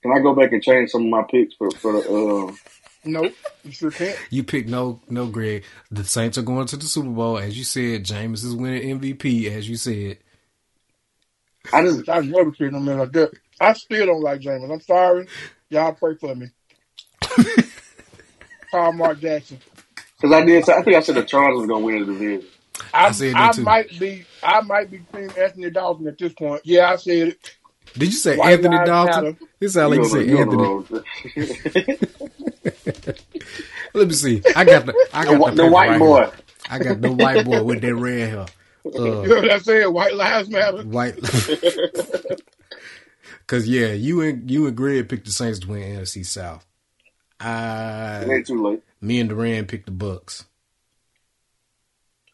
Can I go back and change some of my picks for for the? Uh, Nope, you sure can't. You pick no no Greg. The Saints are going to the Super Bowl, as you said. Jameis is winning MVP, as you said. I just I never seen no man like that. I still don't like James. I'm sorry. Y'all pray for me. [laughs] Call Mark Jackson. because I did. I think I said the Chargers were gonna win the division. I, I said I that too. might be I might be Team Anthony Dawson at this point. Yeah, I said it. Did you say White Anthony Lives Dalton? Matter. It like you said You on Anthony. [laughs] the- you on the road. Let me see. I got the I got whi- the, the white right boy. here. I got the white boy with that red hair. [laughs] You Uh, know what I'm saying? White lives matter. white. [laughs] [laughs] Cause yeah, you and you and Greg picked the Saints to win NFC South. It ain't too late. me and Duran picked the Bucks.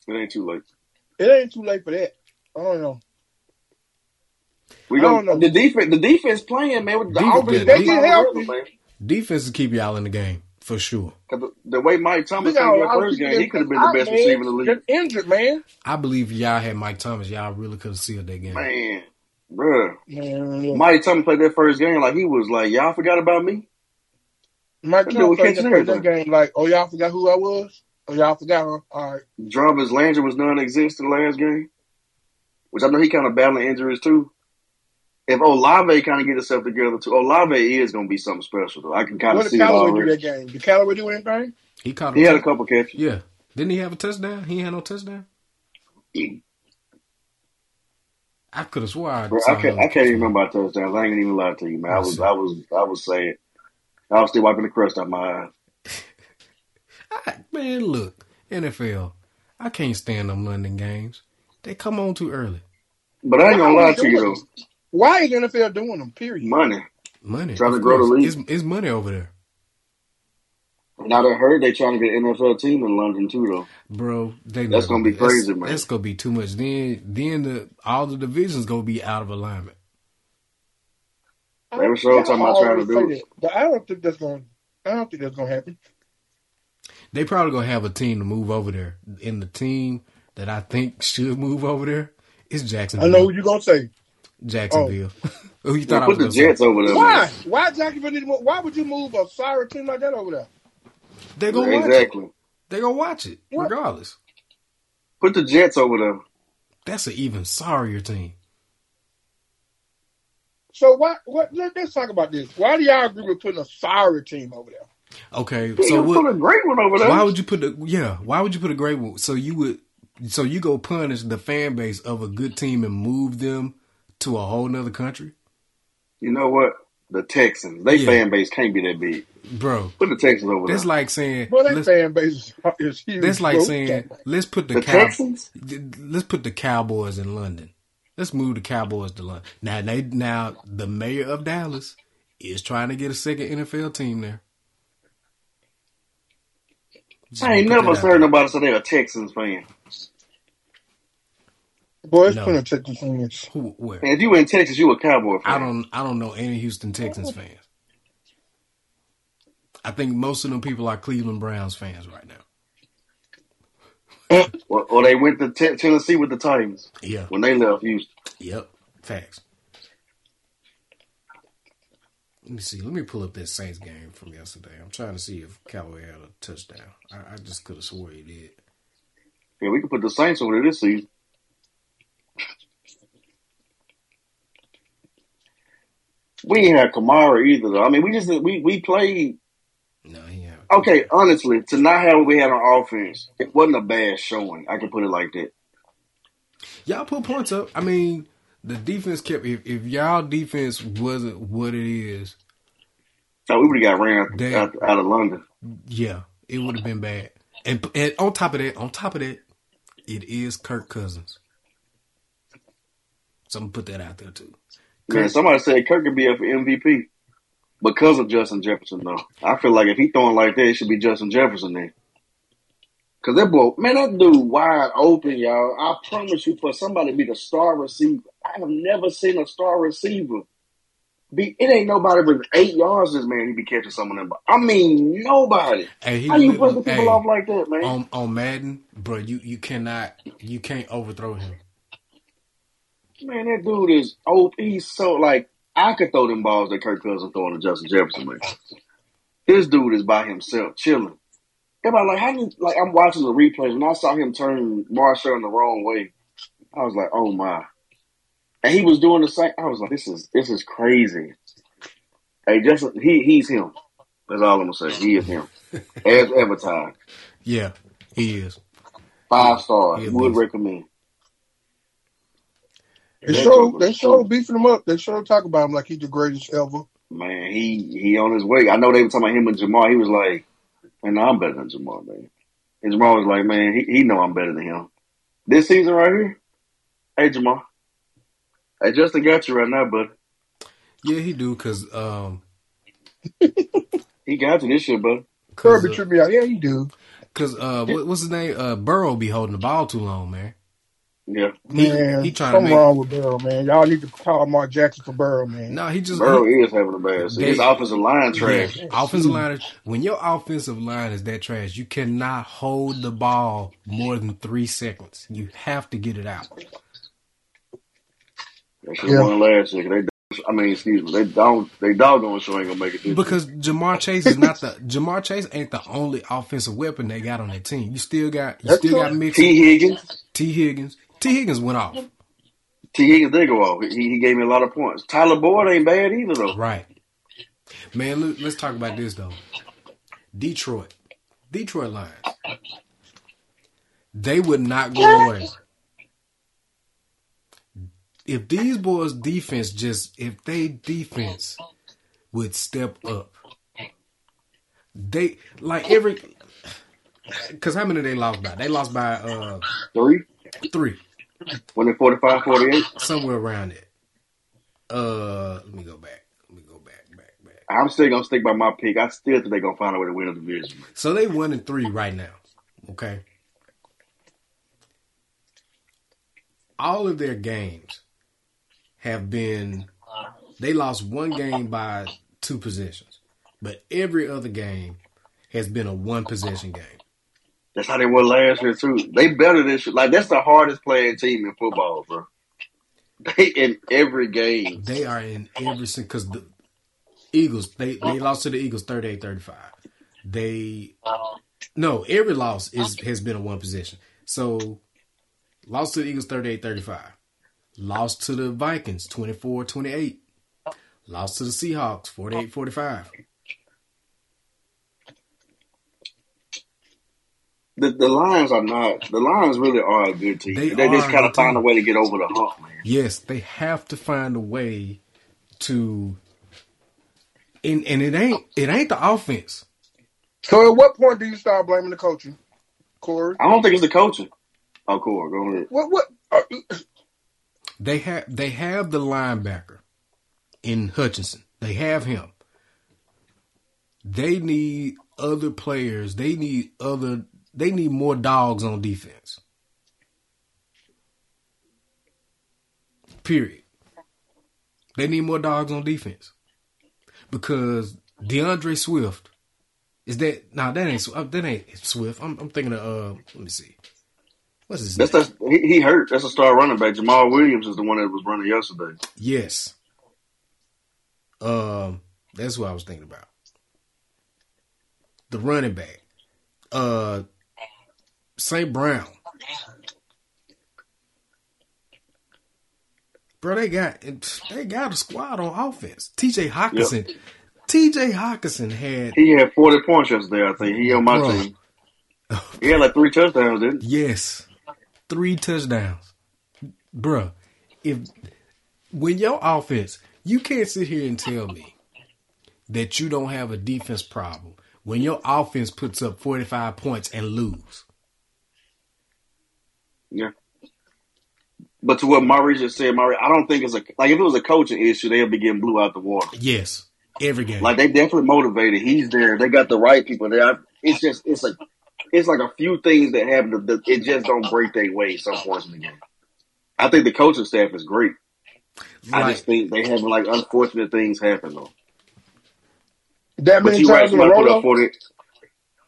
It ain't too late. It ain't too late for that. I don't know. We I don't know. The defense. The defense playing man. With the Defense- offense, They they get healthy. man. Defense to keep y'all in the game for sure. 'Cause the, the way Mike Thomas played a that first game, he could have been the best man. receiver in the league. Just injured, man. I believe if y'all had Mike Thomas, y'all really could have sealed that game. Man, bruh. Man, look. Mike Thomas played that first game like he was like, y'all forgot about me. Mike That Trump dude played catching that, that game like, oh y'all forgot who I was? Oh y'all forgot, huh? All right. Jarvis Landry was non-existent last game, which I know he kind of battling injuries too. If Olave kind of get himself together too, Olave is going to be something special though. I can kind of did see it Callaway do that game? Did Callaway do anything? He caught. He had a couple catches. Yeah. Didn't he have a touchdown? He had no touchdown. I could have swore I, Bro, saw I can't. him. I can't even remember our touchdowns. I ain't even lie to you, man. I was. I was. I was saying. I was still wiping the crust out my eyes. [laughs] I- man, look, NFL. I can't stand them London games. They come on too early. But I ain't gonna lie to you though. This? Why is NFL doing them? Period. Money. Money. Trying to grow the league. It's, it's money over there, Now that I heard they trying to get an NFL team in London too though. bro. They That's not gonna be that's- crazy, man. That's gonna be too much. Then, then the all the divisions gonna be out of alignment. They were sure Y'all talking about trying to do it. that, But I don't think that's gonna. I don't think that's going to happen. They probably gonna have a team to move over there. And the team that I think should move over there is Jacksonville. I know what you're going to say. Jacksonville. Oh. [laughs] Who you Yeah, thought I put the gonna Jets over there. Why? Man. Why Jacksonville need to move? Why would you move a sorry team like that over there? say? They gonna watch it. Exactly. They gonna watch it What? regardless. Put the Jets over there. That's an even sorrier team. So why? What? Let, let's talk about this. Why do y'all agree with putting a sorry team over there? Okay, So so put a great one over there. Why would you put the yeah? Why would you put a great one? So you would so you go punish the fan base of a good team and move them to a whole nother country, You know what? The Texans. They Yeah. fan base can't be that big. bro. Put the Texans over That's there. like saying Well, that let's, fan base is, is huge. that's like bro. saying let's put the, the cow, Texans. let's put the Cowboys in London. Let's move the Cowboys to London. Now they now the mayor of Dallas is trying to get a second NFL team there. Just I ain't gonna put never that out heard nobody say they're a Texans fan. Boy, it's No. plenty of Texas fans. Who, where? And if you were in Texas, you were a Cowboy fan. I don't I don't know any Houston Texans oh. fans. I think most of them people are Cleveland Browns fans right now. Uh. Or, or they went to te- Tennessee with the Titans Yeah. when they left Houston. Yep. Facts. Let me see. Let me pull up that Saints game from yesterday. I'm trying to see if Callaway had a touchdown. I, I just could have swore he did. Yeah, we could put the Saints over there this season. We didn't have Kamara either, though. I mean, we just we we played No, he had. okay. Honestly, to not have what we had on offense, it wasn't a bad showing. I can put it like that. Y'all put points up. I mean, the defense kept. If, if y'all defense wasn't what it is, So we would have got ran out, Damn. out, out of London. yeah, it would have been bad. And and on top of that, on top of that, it is Kirk Cousins. So I'm gonna put that out there too. Man, somebody said Kirk could be up for MVP because of Justin Jefferson. Though I feel like if he throwing like that, it should be Justin Jefferson then. Cause that boy, man, that dude wide open, y'all. I promise you, for somebody to be the star receiver, I have never seen a star receiver be, it ain't nobody with eight yards. This man, he be catching some of them. I mean, nobody. Hey, he How you lit- people hey, off like that, man? on on Madden, bro. You you cannot you can't overthrow him. Man, that dude is oh, he's so like I could throw them balls that Kirk Cousins throwing to Justin Jefferson, man. This dude is by himself, chilling. Everybody like, how did like I'm watching the replays and I saw him turn Marshall in the wrong way. I was like, oh my. And he was doing the same. I was like, this is this is crazy. Hey, Justin, he he's him. That's all I'm gonna say. He is him, [laughs] as advertised. Yeah, he is. Five stars. He Would recommend. They That show they was show beefing him up. They show talk about him like he's the greatest ever. Man, he he on his way. I know they were talking about him and Ja'Marr. He was like, man, I'm better than Ja'Marr, man. And Ja'Marr was like, man, he, he know I'm better than him. This season right here, hey Ja'Marr, hey Justin got you right now, bud. Yeah, he do because um [laughs] He got you this year, bud. cause, Kirby tripped me out. Yeah, he do. cause uh what, what's his name? Uh Burrow be holding the ball too long, man. Yeah, Man, he trying to something make wrong with Burrow, man. Y'all need to call Mark Jackson for Burrow, man. no. He just Burrow he- is having a bad season. His They- offensive line trash. Yeah, offensive line. is- When your offensive line is that trash, you cannot hold the ball more than three seconds. You have to get it out. They should Yeah. won last year. 'cause They, I mean, excuse me, they don't, they doggone sure ain't gonna make it this Because Ja'Marr Chase is not the Ja'Marr Chase ain't the only offensive weapon they got on their team. You still got you That's still got true. year. Mixon, Tee Higgins, Tee Higgins. Tee Higgins went off. Tee Higgins did go off. He, he gave me a lot of points. Tyler Boyd ain't bad either though. Right. Man, look, let's talk about this though. Detroit. Detroit Lions. They would not go away. If these boys' defense just if they defense would step up. They like every cause how many they lost by? They lost by uh Three three. When they 45, 48. Somewhere around it. Uh let me go back. Let me go back, back, back. I'm still gonna stick by my pick. I still think they're gonna find a way to win the division. So they one and three right now. Okay. All of their games have been they lost one game by two possessions. But every other game has been a one possession game. That's how they were last year too. They better this year. Like that's the hardest playing team in football, bro. They in every game. They are in every because the Eagles they, they lost to the Eagles 38-35. They no every loss is has been a one possession. So lost to the Eagles 38-35. Lost to the Vikings 24-28. Lost to the Seahawks 48-45. The, the Lions are not. The Lions really are a good team. They They, just are a kind of good find a way to get over the hump, man. Yes, they have to find a way to and and it ain't it ain't the offense. So at what point do you start blaming the coaching, Corey? I don't think it's the coaching. Oh, cool. Go ahead. What what? Uh, They have they have the linebacker in Hutchinson. They have him. They need other players. They need other. They need more dogs on defense. Period. They need more dogs on defense because DeAndre Swift is that. Nah, that ain't that ain't Swift. I'm, I'm thinking of. Uh, let me see. What's his That's name? he, he hurt. That's a star running back. Jamaal Williams is the one that was running yesterday. Yes. Um, that's what I was thinking about. The running back. Uh St. Brown. Bro, they got they got a squad on offense. T.J. Hockenson. T.J. Hockenson had He had 40 points yesterday, I think. He on my Bro. team. He had like three touchdowns, didn't he? Yes. Three touchdowns. Bruh, if when your offense, you can't sit here and tell me that you don't have a defense problem when your offense puts up 45 points and lose. Yeah. But to what Murray just said, Murray, I don't think it's a like if it was a coaching issue, they'll be getting blew out the water. Yes. Every game. Like they definitely motivated. He's there. They got the right people there. It's just it's like it's like a few things that happen. That it just don't break their way some points in the game. I think the coaching staff is great. I just think they having like unfortunate things happen though. That But many you right, times in a row. put up though? forty.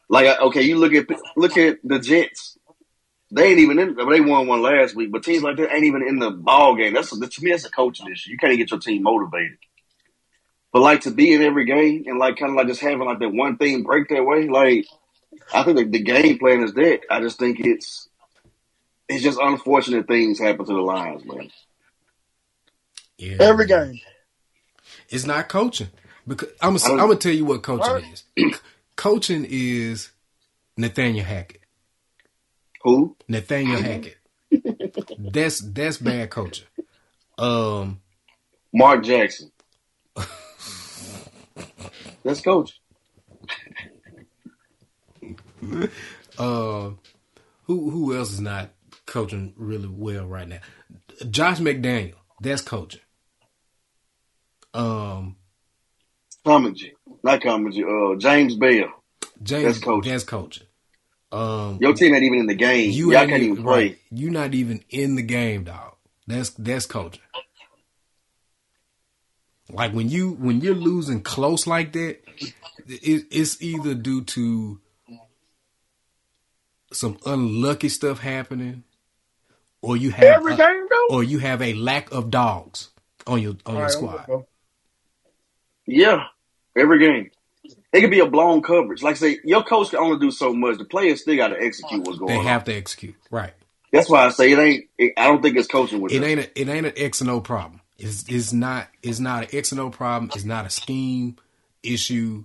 Like uh, okay, you look at look at the Jets. They ain't even in. They won one last week, but teams like that ain't even in the ball game. That's to me. That's a coaching issue. You can't get your team motivated. But like to be in every game and like kind of like just having like that one thing break their way. Like I think the, the game plan is that. I just think it's it's just unfortunate things happen to the Lions, man. yeah, Every game. It's not coaching because I'm I I'm gonna tell you what coaching Right. is. [clears throat] coaching is Nathaniel Hackett. Who? Nathaniel Hackett. That's that's bad coaching. Um, Mark Jackson. That's coach. uh, who who else is not coaching really well right now? Josh McDaniel. That's coaching. Um, Comedy. Not comedy. Uh, James Bell. James. That's coaching. That's coaching. Um, Your team ain't even in the game. you Y'all can't even even play. right. You not even in the game, dog. That's that's coaching. Like when you when you're losing close like that, it, it's either due to some unlucky stuff happening, or you have Every a- game though. or you have a lack of dogs on your on All your right, squad. Yeah, every game. It could be a blown coverage. Like say, your coach can only do so much. The players still got to execute what's going They on. They have to execute right. That's why I say it ain't. It, I don't think it's coaching with It them. ain't a, it ain't an X and O problem. It's it's not it's not an X and O problem. It's not a scheme issue.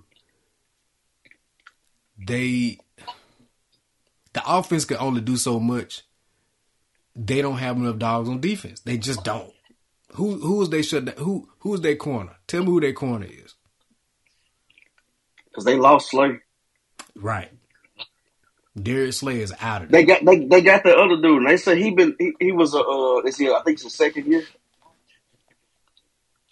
They the offense can only do so much. They don't have enough dogs on defense. They just don't. Who who is they shut down? Who who is their corner? Tell me who their corner is. Because they lost Slay. Right. Darius Slay is out of there. They got they, they got the other dude. And they said he been he, he was a uh, they said I think it's his second year.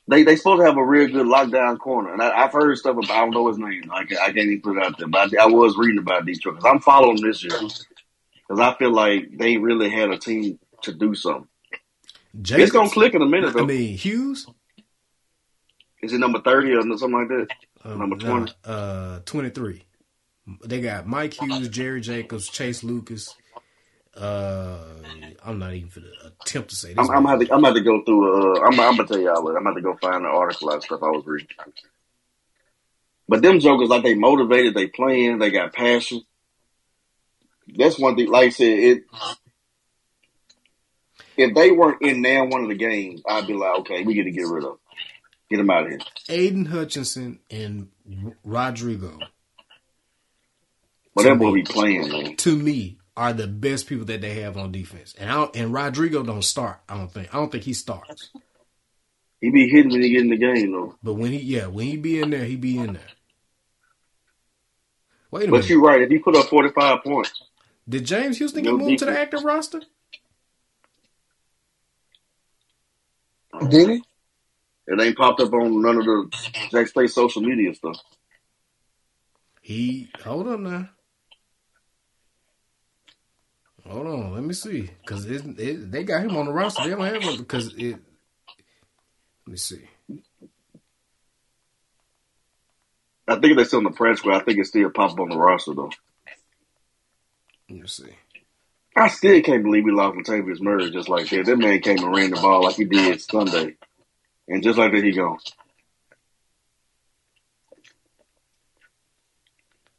They they supposed to have a real good lockdown corner, and I, I've heard stuff about I don't know his name. I, can't- I can't even put it out there, but I, I was reading about Detroit because I'm following this year because I feel like they really had a team to do something. It's gonna click in a minute Though. I mean Hughes, Is it number thirty or something like that? Um, Number nah, 20? uh, twenty three. They got Mike Hughes, Jerry Jacobs, Chase Lucas. Uh, I'm not even gonna attempt to say this. I'm, I'm to, I'm to go through. Uh, I'm, I'm gonna tell y'all. What, I'm have to go find the article and stuff I was reading. But them jokers, like they motivated, they playing, they got passion. That's one thing. Like I said, it. If they weren't in now one of the games, I'd be like, okay, we get to get rid of, them. Get them out of here. Aidan Hutchinson and Rodrigo, But To that boy me. be playing, man. to me, are the best people that they have on defense. And I don't, and Rodrigo don't start. I don't think. I don't think he starts. He be hitting when he get in the game, though. But when he, yeah, when he be in there, he be in there. Wait a But minute. But you're right. If he put up 45 points, Did James Houston get No moved to the active roster? Did he? It ain't popped up on none of the Jack State social media stuff. He hold on now. Hold on, let me see, because it, it, they got him on the roster. They don't have him because it. Let me see. I think they're still in the press squad. I think it's still popped up on the roster, though. Let me see. I still can't believe we lost Latavius Murray just like that. That man came and ran the ball like he did Sunday. And just like that, he gone.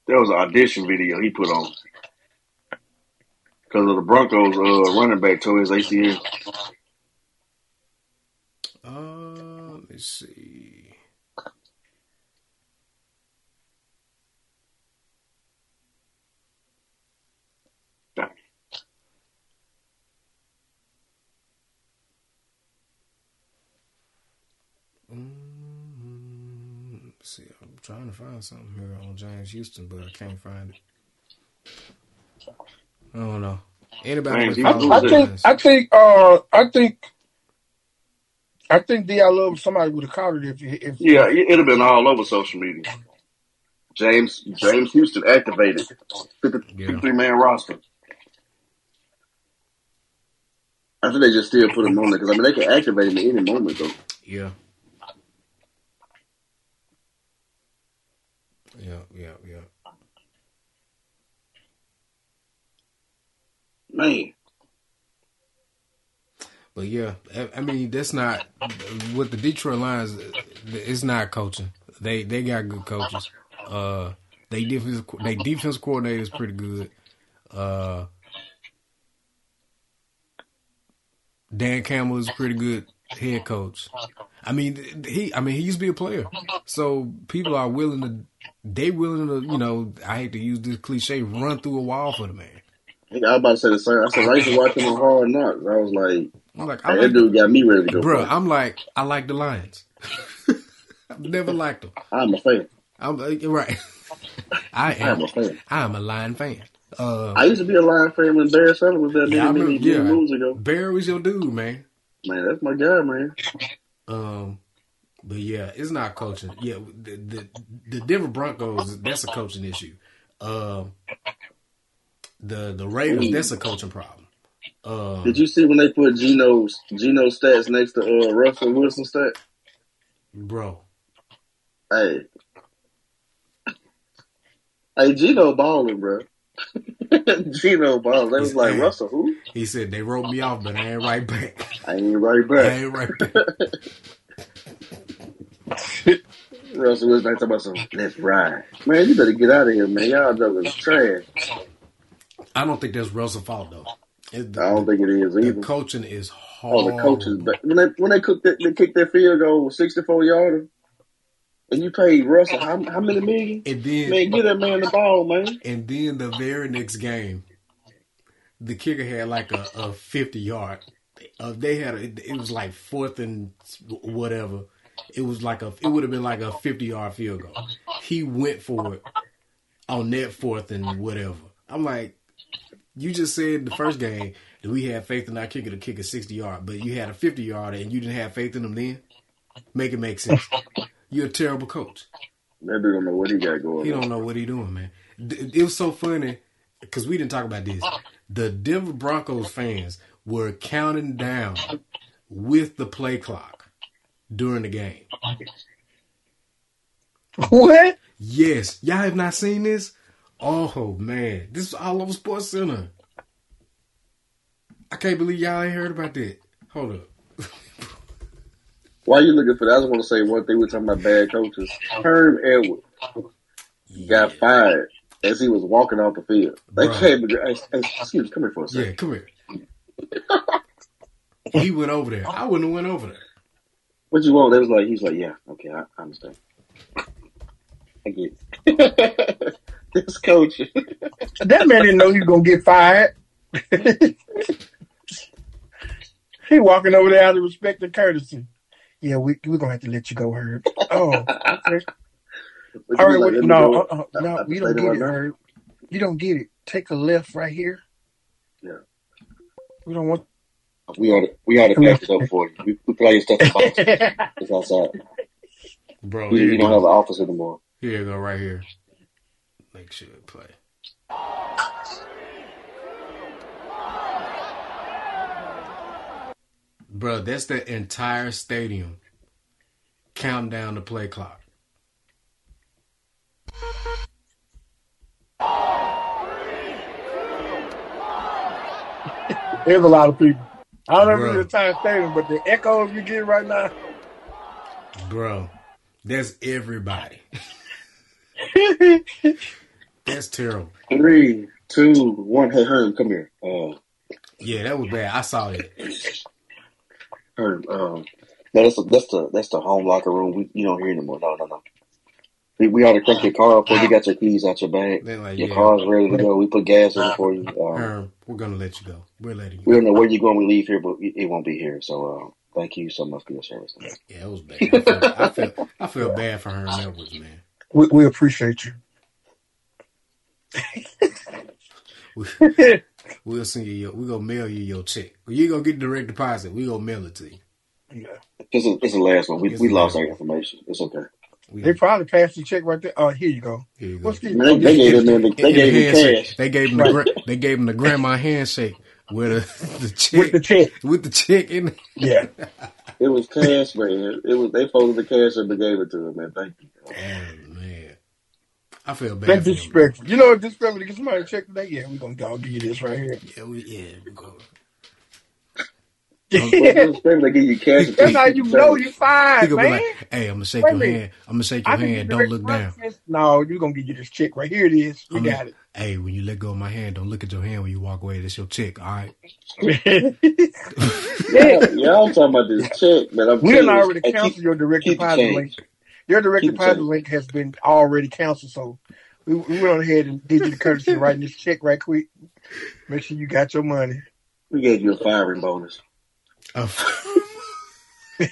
There was an audition video he put on. Because of the Broncos uh, running back tore his ACL. Uh, let me see. Mm, let's see, I'm trying to find something here on James Houston, but I can't find it. I don't know. Anybody James I, Houston I think. I think. Uh, I think. I think D. I love somebody would have caught it if if Yeah, it- it'd have been all over social media. James James Houston activated. 53 man roster. I think they just still put him on there because I mean they can activate him at any moment though. Yeah. Yeah, yeah, yeah. Man, But yeah, I, mean that's not with the Detroit Lions. It's not coaching. They they got good coaches. Uh, they defense they defense coordinator is pretty good. Uh, Dan Campbell is a pretty good head coach. I mean he I mean he used to be a player, so people are willing to they willing to you know I hate to use this cliche run through a wall for the man. I was about to say the same. I said I used to watch him on Hard Knocks. I was like, I'm like I that dude got me ready to go. Bro. I'm like, I like the Lions. [laughs] I've never liked them. I'm a fan. I'm right. [laughs] I I'm a fan. I'm a Lion fan. Uh, I used to be a Lion fan when Barry Sanders was there yeah, I many, many yeah. moves ago. Barry was your dude, man. Man, that's my guy, man. Um, but yeah, it's not coaching. Yeah, the the, the Denver Broncos. That's a coaching issue. Um, the the Raiders. That's a coaching problem. Um, Did you see when they put Geno's Geno stats next to uh, Russell Wilson stats? bro? Hey, hey, Geno balling, bro. [laughs] Geno balling. They was like. Russell, who? He said they wrote me off, but I ain't right back. I ain't right back. I ain't right back. [laughs] [laughs] Russell Wilson talking about some. Let's ride, man. You better get out of here, man. Y'all jokers trash. I don't think that's Russell's fault though. It, I don't think it is the either. coaching is hard. Oh, the coaches, but when they when they cooked that, they kicked that field goal sixty four yarder, and you paid Russell how, how many million? And then Man, get that man the ball, man. And then the very next game, the kicker had like a, a 50 yard. Uh, they had a, it was like fourth and whatever. It was like a it would have been like a 50 yard field goal. He went for it on that fourth and whatever. I'm like, you just said the first game that we had faith in our kicker to kick a 60 yard, but you had a 50 yard and you didn't have faith in him then. Make it make sense. You're a terrible coach. That dude don't know what he got going He on. don't know what he doing, man. It was so funny because we didn't talk about this. The Denver Broncos fans were counting down with the play clock during the game. What? Yes, y'all have not seen this. Oh man, this is all over Sports Center. I can't believe y'all ain't heard about that. Hold up. Why you looking for that? I just want to say one thing. We're talking about bad coaches. Herm Edwards got fired as he was walking off the field. They Bruh. came. Hey, hey, excuse me, come here for a second. Yeah, come here. [laughs] he went over there. I wouldn't have went over there. What you want? They was like, he's like, yeah, okay, I, I understand. I get [laughs] this coach. [laughs] That man didn't know he was gonna get fired. [laughs] he walking over there out of respect and courtesy. Yeah, we we're gonna have to let you go, Herb. Oh, okay. All right, wait, like, no, uh, uh, no, say don't get it. Herb. You don't get it. Take a left right here. Yeah. We don't want. We ought to, we ought to Come pack it up for you. We, we play your stuff in boxes. [laughs] It's outside. Bro, We, we you don't have an office anymore. Here you go, right here. Make sure it play. Bro, that's the entire stadium Count down the play clock. There's a lot of people. I don't know if Bruh. the entire stadium, but the echoes you get right now. Bro, that's everybody. [laughs] That's terrible. Three, two, one. Hey, Herm, come here. Uh, Yeah, that was bad. I saw that. Herm, um, no, that's the that's the that's the home locker room. We you don't hear anymore. No, no, no. We, we ought to crank your car up. We got your keys out your bag. Like, Your yeah, car's ready to go. We put gas in it for you. Um, Herm, we're gonna let you go. We're letting you we don't know where you're going. We leave here, but it it won't be here. So uh, thank you so much for your service. Yeah, it was bad. I feel, I feel, I feel bad for Herm Edwards, man. We, we appreciate you. We, we'll send you your, we gonna mail you your check. You gonna get direct deposit. We gonna mail it to you. Yeah. This is this is the last one. We It's we lost last our information. It's okay. We, They probably passed the check right there. Oh, here you go. here you go. What's the? They, they gave them the, they In- in gave him handshake. cash. They gave him the gra- they gave him the grandma handshake. with a, [laughs] the chick with the check. with the chick in. Yeah. [laughs] It was cash, man. It was they folded the cash up and gave it to him, man. Thank you. Oh man, I feel bad. That's for him. disrespectful. You know what disrespectful to get somebody a check today? Yeah, we're gonna go give you this right here. Yeah, we, yeah. We go. What's disrespectful? They give you cash. That's how you know you He fine, man. like, "Hey, I'm gonna shake Wait your hand. I'm gonna shake your hand. get Don't look down. direct No, you're gonna give you this check right here. It is. We I'm got gonna- it. Hey, when you let go of my hand, don't look at your hand when you walk away. That's your check. All right. [laughs] Yeah, yeah, I'm talking about this check, man. I'm we telling done already hey, keep- canceled your direct deposit link. Your direct Keep deposit change. link has been already canceled, so we, we went ahead and did you the courtesy of writing this check right quick. Make sure you got your money. We gave you a firing bonus. Uh, [laughs]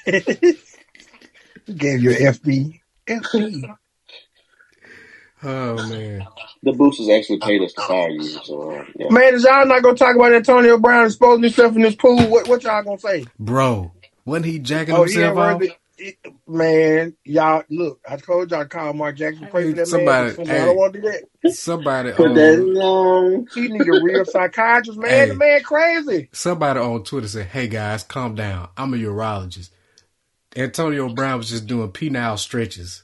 Gave you an FB. FB. oh man, The boosters actually paid us to fire you, so uh, yeah. Man, is y'all not gonna talk about Antonio Brown exposing himself in this pool? What what y'all gonna say? bro, wasn't he jacking Oh, he himself ain't off? Worthy. It- Man, y'all look. I told y'all, call Mark Jackson. Pray for that Somebody- man. hey. I don't want to do that. Somebody, Put um, that on. He need a real [laughs] psychiatrist, man. Hey. The man crazy. somebody on Twitter said, "Hey guys, calm down. I'm a urologist." Antonio Brown was just doing penile stretches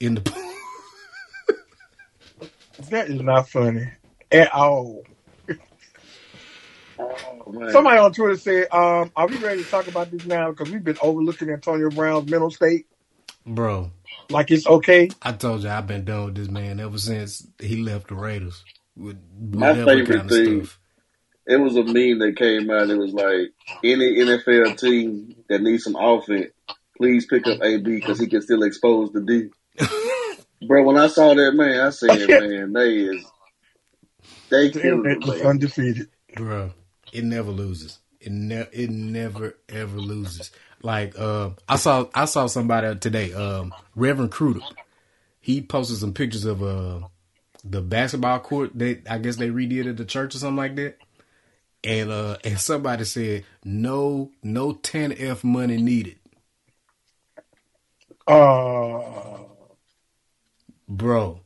in the [laughs] pool. That is not funny at all. Man. Somebody on Twitter said, um, "Are we ready to talk about this now? Because we've been overlooking Antonio Brown's mental state. Bro, Like it's okay. I told you I've been done with this man ever since he left the Raiders. With, with My favorite kind of thing- stuff. It was a meme that came out. It was like any NFL team that needs some offense, please pick up AB because he can still expose the D. [laughs] Bro, when I saw that man, I said, [laughs] man, they is they The killed internet him, is undefeated. Bro, it never loses. It ne- it never ever loses. Like uh, I saw I saw somebody today, um, Reverend Crudup. He posted some pictures of uh the basketball court that I guess they redid at the church or something like that. And uh and somebody said no no TANF money needed. Uh, Bro.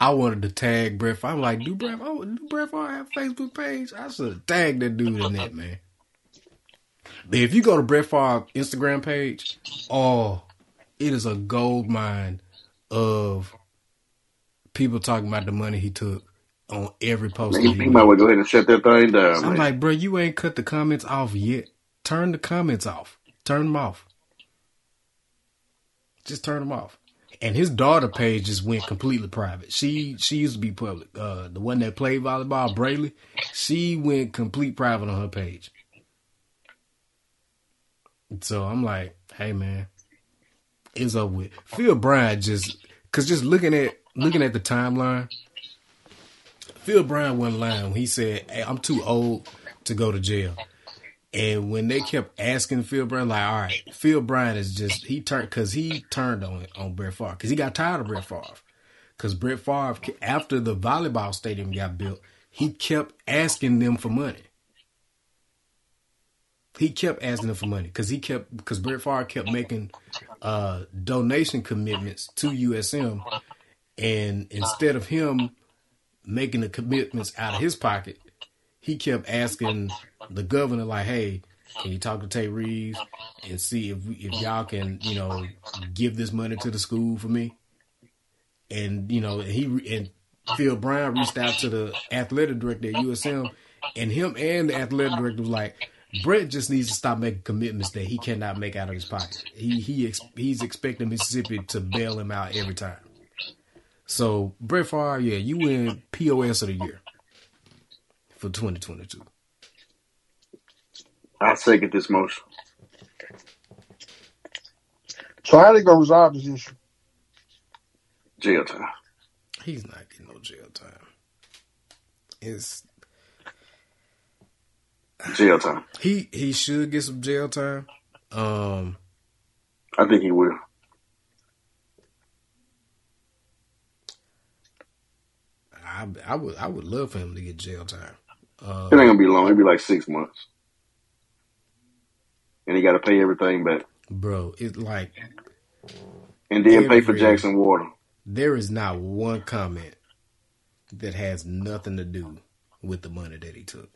I wanted to tag Brett. I'm like, do Brett, oh, do Brett Favre have a Facebook page? I should have tagged that dude in that, man. But if you go to Brett Favre Instagram page, oh, it is a gold mine of people talking about the money he took on every post. Man, he, might made. well go ahead and shut that thing down, I'm man. like, bro, you ain't cut the comments off yet. Turn the comments off. Turn them off. Just turn them off. And his daughter page just went completely private. She she used to be public. Uh, the one that played volleyball, Breleigh, she went complete private on her page. So I'm like, hey man, it's over with. Phil Bryant just cause just looking at looking at the timeline, Phil Bryant wasn't lying when he said, hey, I'm too old to go to jail. And when they kept asking Phil Bryant, like, all right, Phil Bryant is just he turned because he turned on on Brett Favre because he got tired of Brett Favre. Because Brett Favre, after the volleyball stadium got built, he kept asking them for money. He kept asking them for money because he kept because Brett Favre kept making uh, donation commitments to USM, and instead of him making the commitments out of his pocket, he kept asking the governor, like, "Hey, can you talk to Tate Reeves and see if if y'all can, you know, give this money to the school for me?" And you know, he and Phil Bryant reached out to the athletic director at USM, and him and the athletic director was like, "Brett just needs to stop making commitments that he cannot make out of his pocket. He he ex- he's expecting Mississippi to bail him out every time." So Brett Favre, yeah, you win POS of the year for 2022. I second this motion. so how they gonna resolve this issue? Jail time. He's not getting no jail time. It's Jail time. he he should get some jail time. Um, I think he will. I I would I would love for him to get jail time. Uh, It ain't gonna be long. It'll be like six months, and he got to pay everything back, bro, it's like and then pay for Jackson Water. there is not one comment that has nothing to do with the money that he took.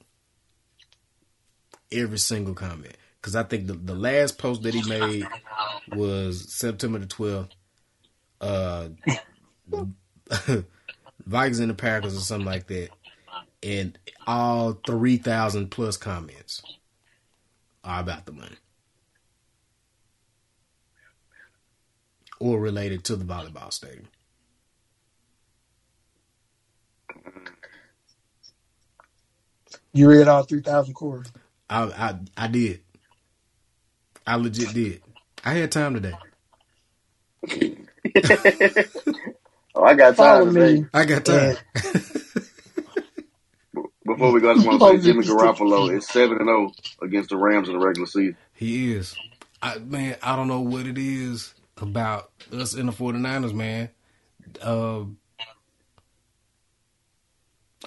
every single comment because I think the, the last post that he made was September the twelfth. Uh, [laughs] Vikings and the Packers or something like that, and all three thousand plus comments are about the money or related to the volleyball stadium. You read all three thousand chords. I, I I did. I legit did. I had time today. [laughs] oh, I got Follow time today. me. I got time. [laughs] Before we go, I just want to say Jimmy Garoppolo is seven and zero against the Rams in the regular season. He is. I man, I don't know what it is about us in the 49ers, man. Uh,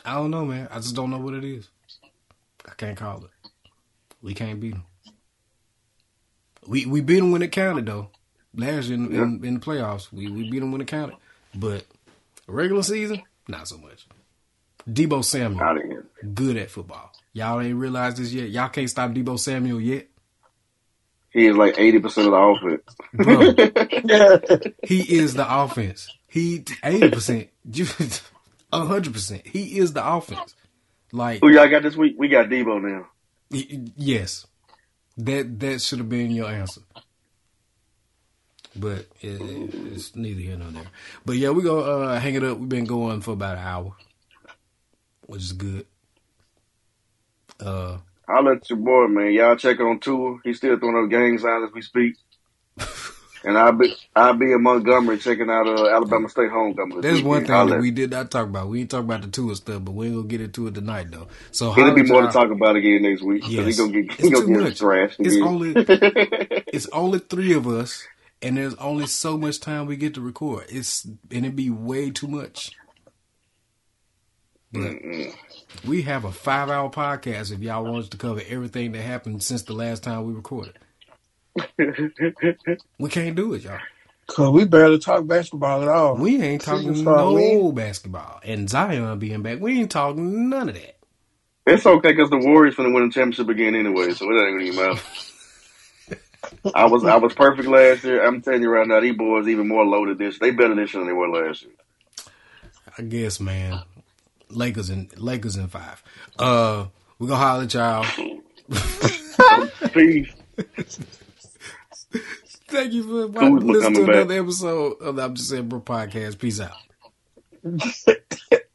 I don't know, man. I just don't know what it is. I can't call it. We can't beat them. We we beat them when it counted though. Last year in, in, in the playoffs, we, we beat them when it counted. But regular season, not so much. Deebo Samuel, Out of here. Good at football. Y'all ain't realized this yet. Y'all can't stop Deebo Samuel yet. He is like eighty percent of the offense. Bro, [laughs] he is the offense. He eighty percent, [laughs] hundred percent. He is the offense. Like Who y'all got this week? We got Deebo now. yes, that that should have been your answer. But it, it's neither here nor there. But yeah, we go uh, hang it up. We've been going for about an hour, which is good. Uh, I'll let your boy, man. Y'all check on tour. He's still throwing up gang signs as we speak. [laughs] And I'll be I'll be in Montgomery checking out uh, Alabama State homecoming. there's one thing I'll that let- we did not talk about. We didn't talk about the tour stuff, but we ain't gonna get into it tonight though. So It'll be more to talk about again next week. Yes. he gonna get It's he gonna too get much. trashed. It's only [laughs] it's only three of us, and there's only so much time we get to record. It's and it'd be way too much. But we have a five hour podcast if y'all want us to cover everything that happened since the last time we recorded. [laughs] We can't do it, y'all. Cause we barely talk basketball at all. We ain't talking no we basketball. And Zion being back, we ain't talking none of that. It's okay because the Warriors finna win the championship again anyway, so it ain't even matter. [laughs] I was I was perfect last year. I'm telling you right now, these boys even more loaded this. They better this year than they were last year. I guess, man. Lakers and Lakers in five. Uh, we're gonna holler at y'all. [laughs] Peace. Thank you for listening to back. another episode of the I'm Just Saying Bro podcast. Peace out. [laughs]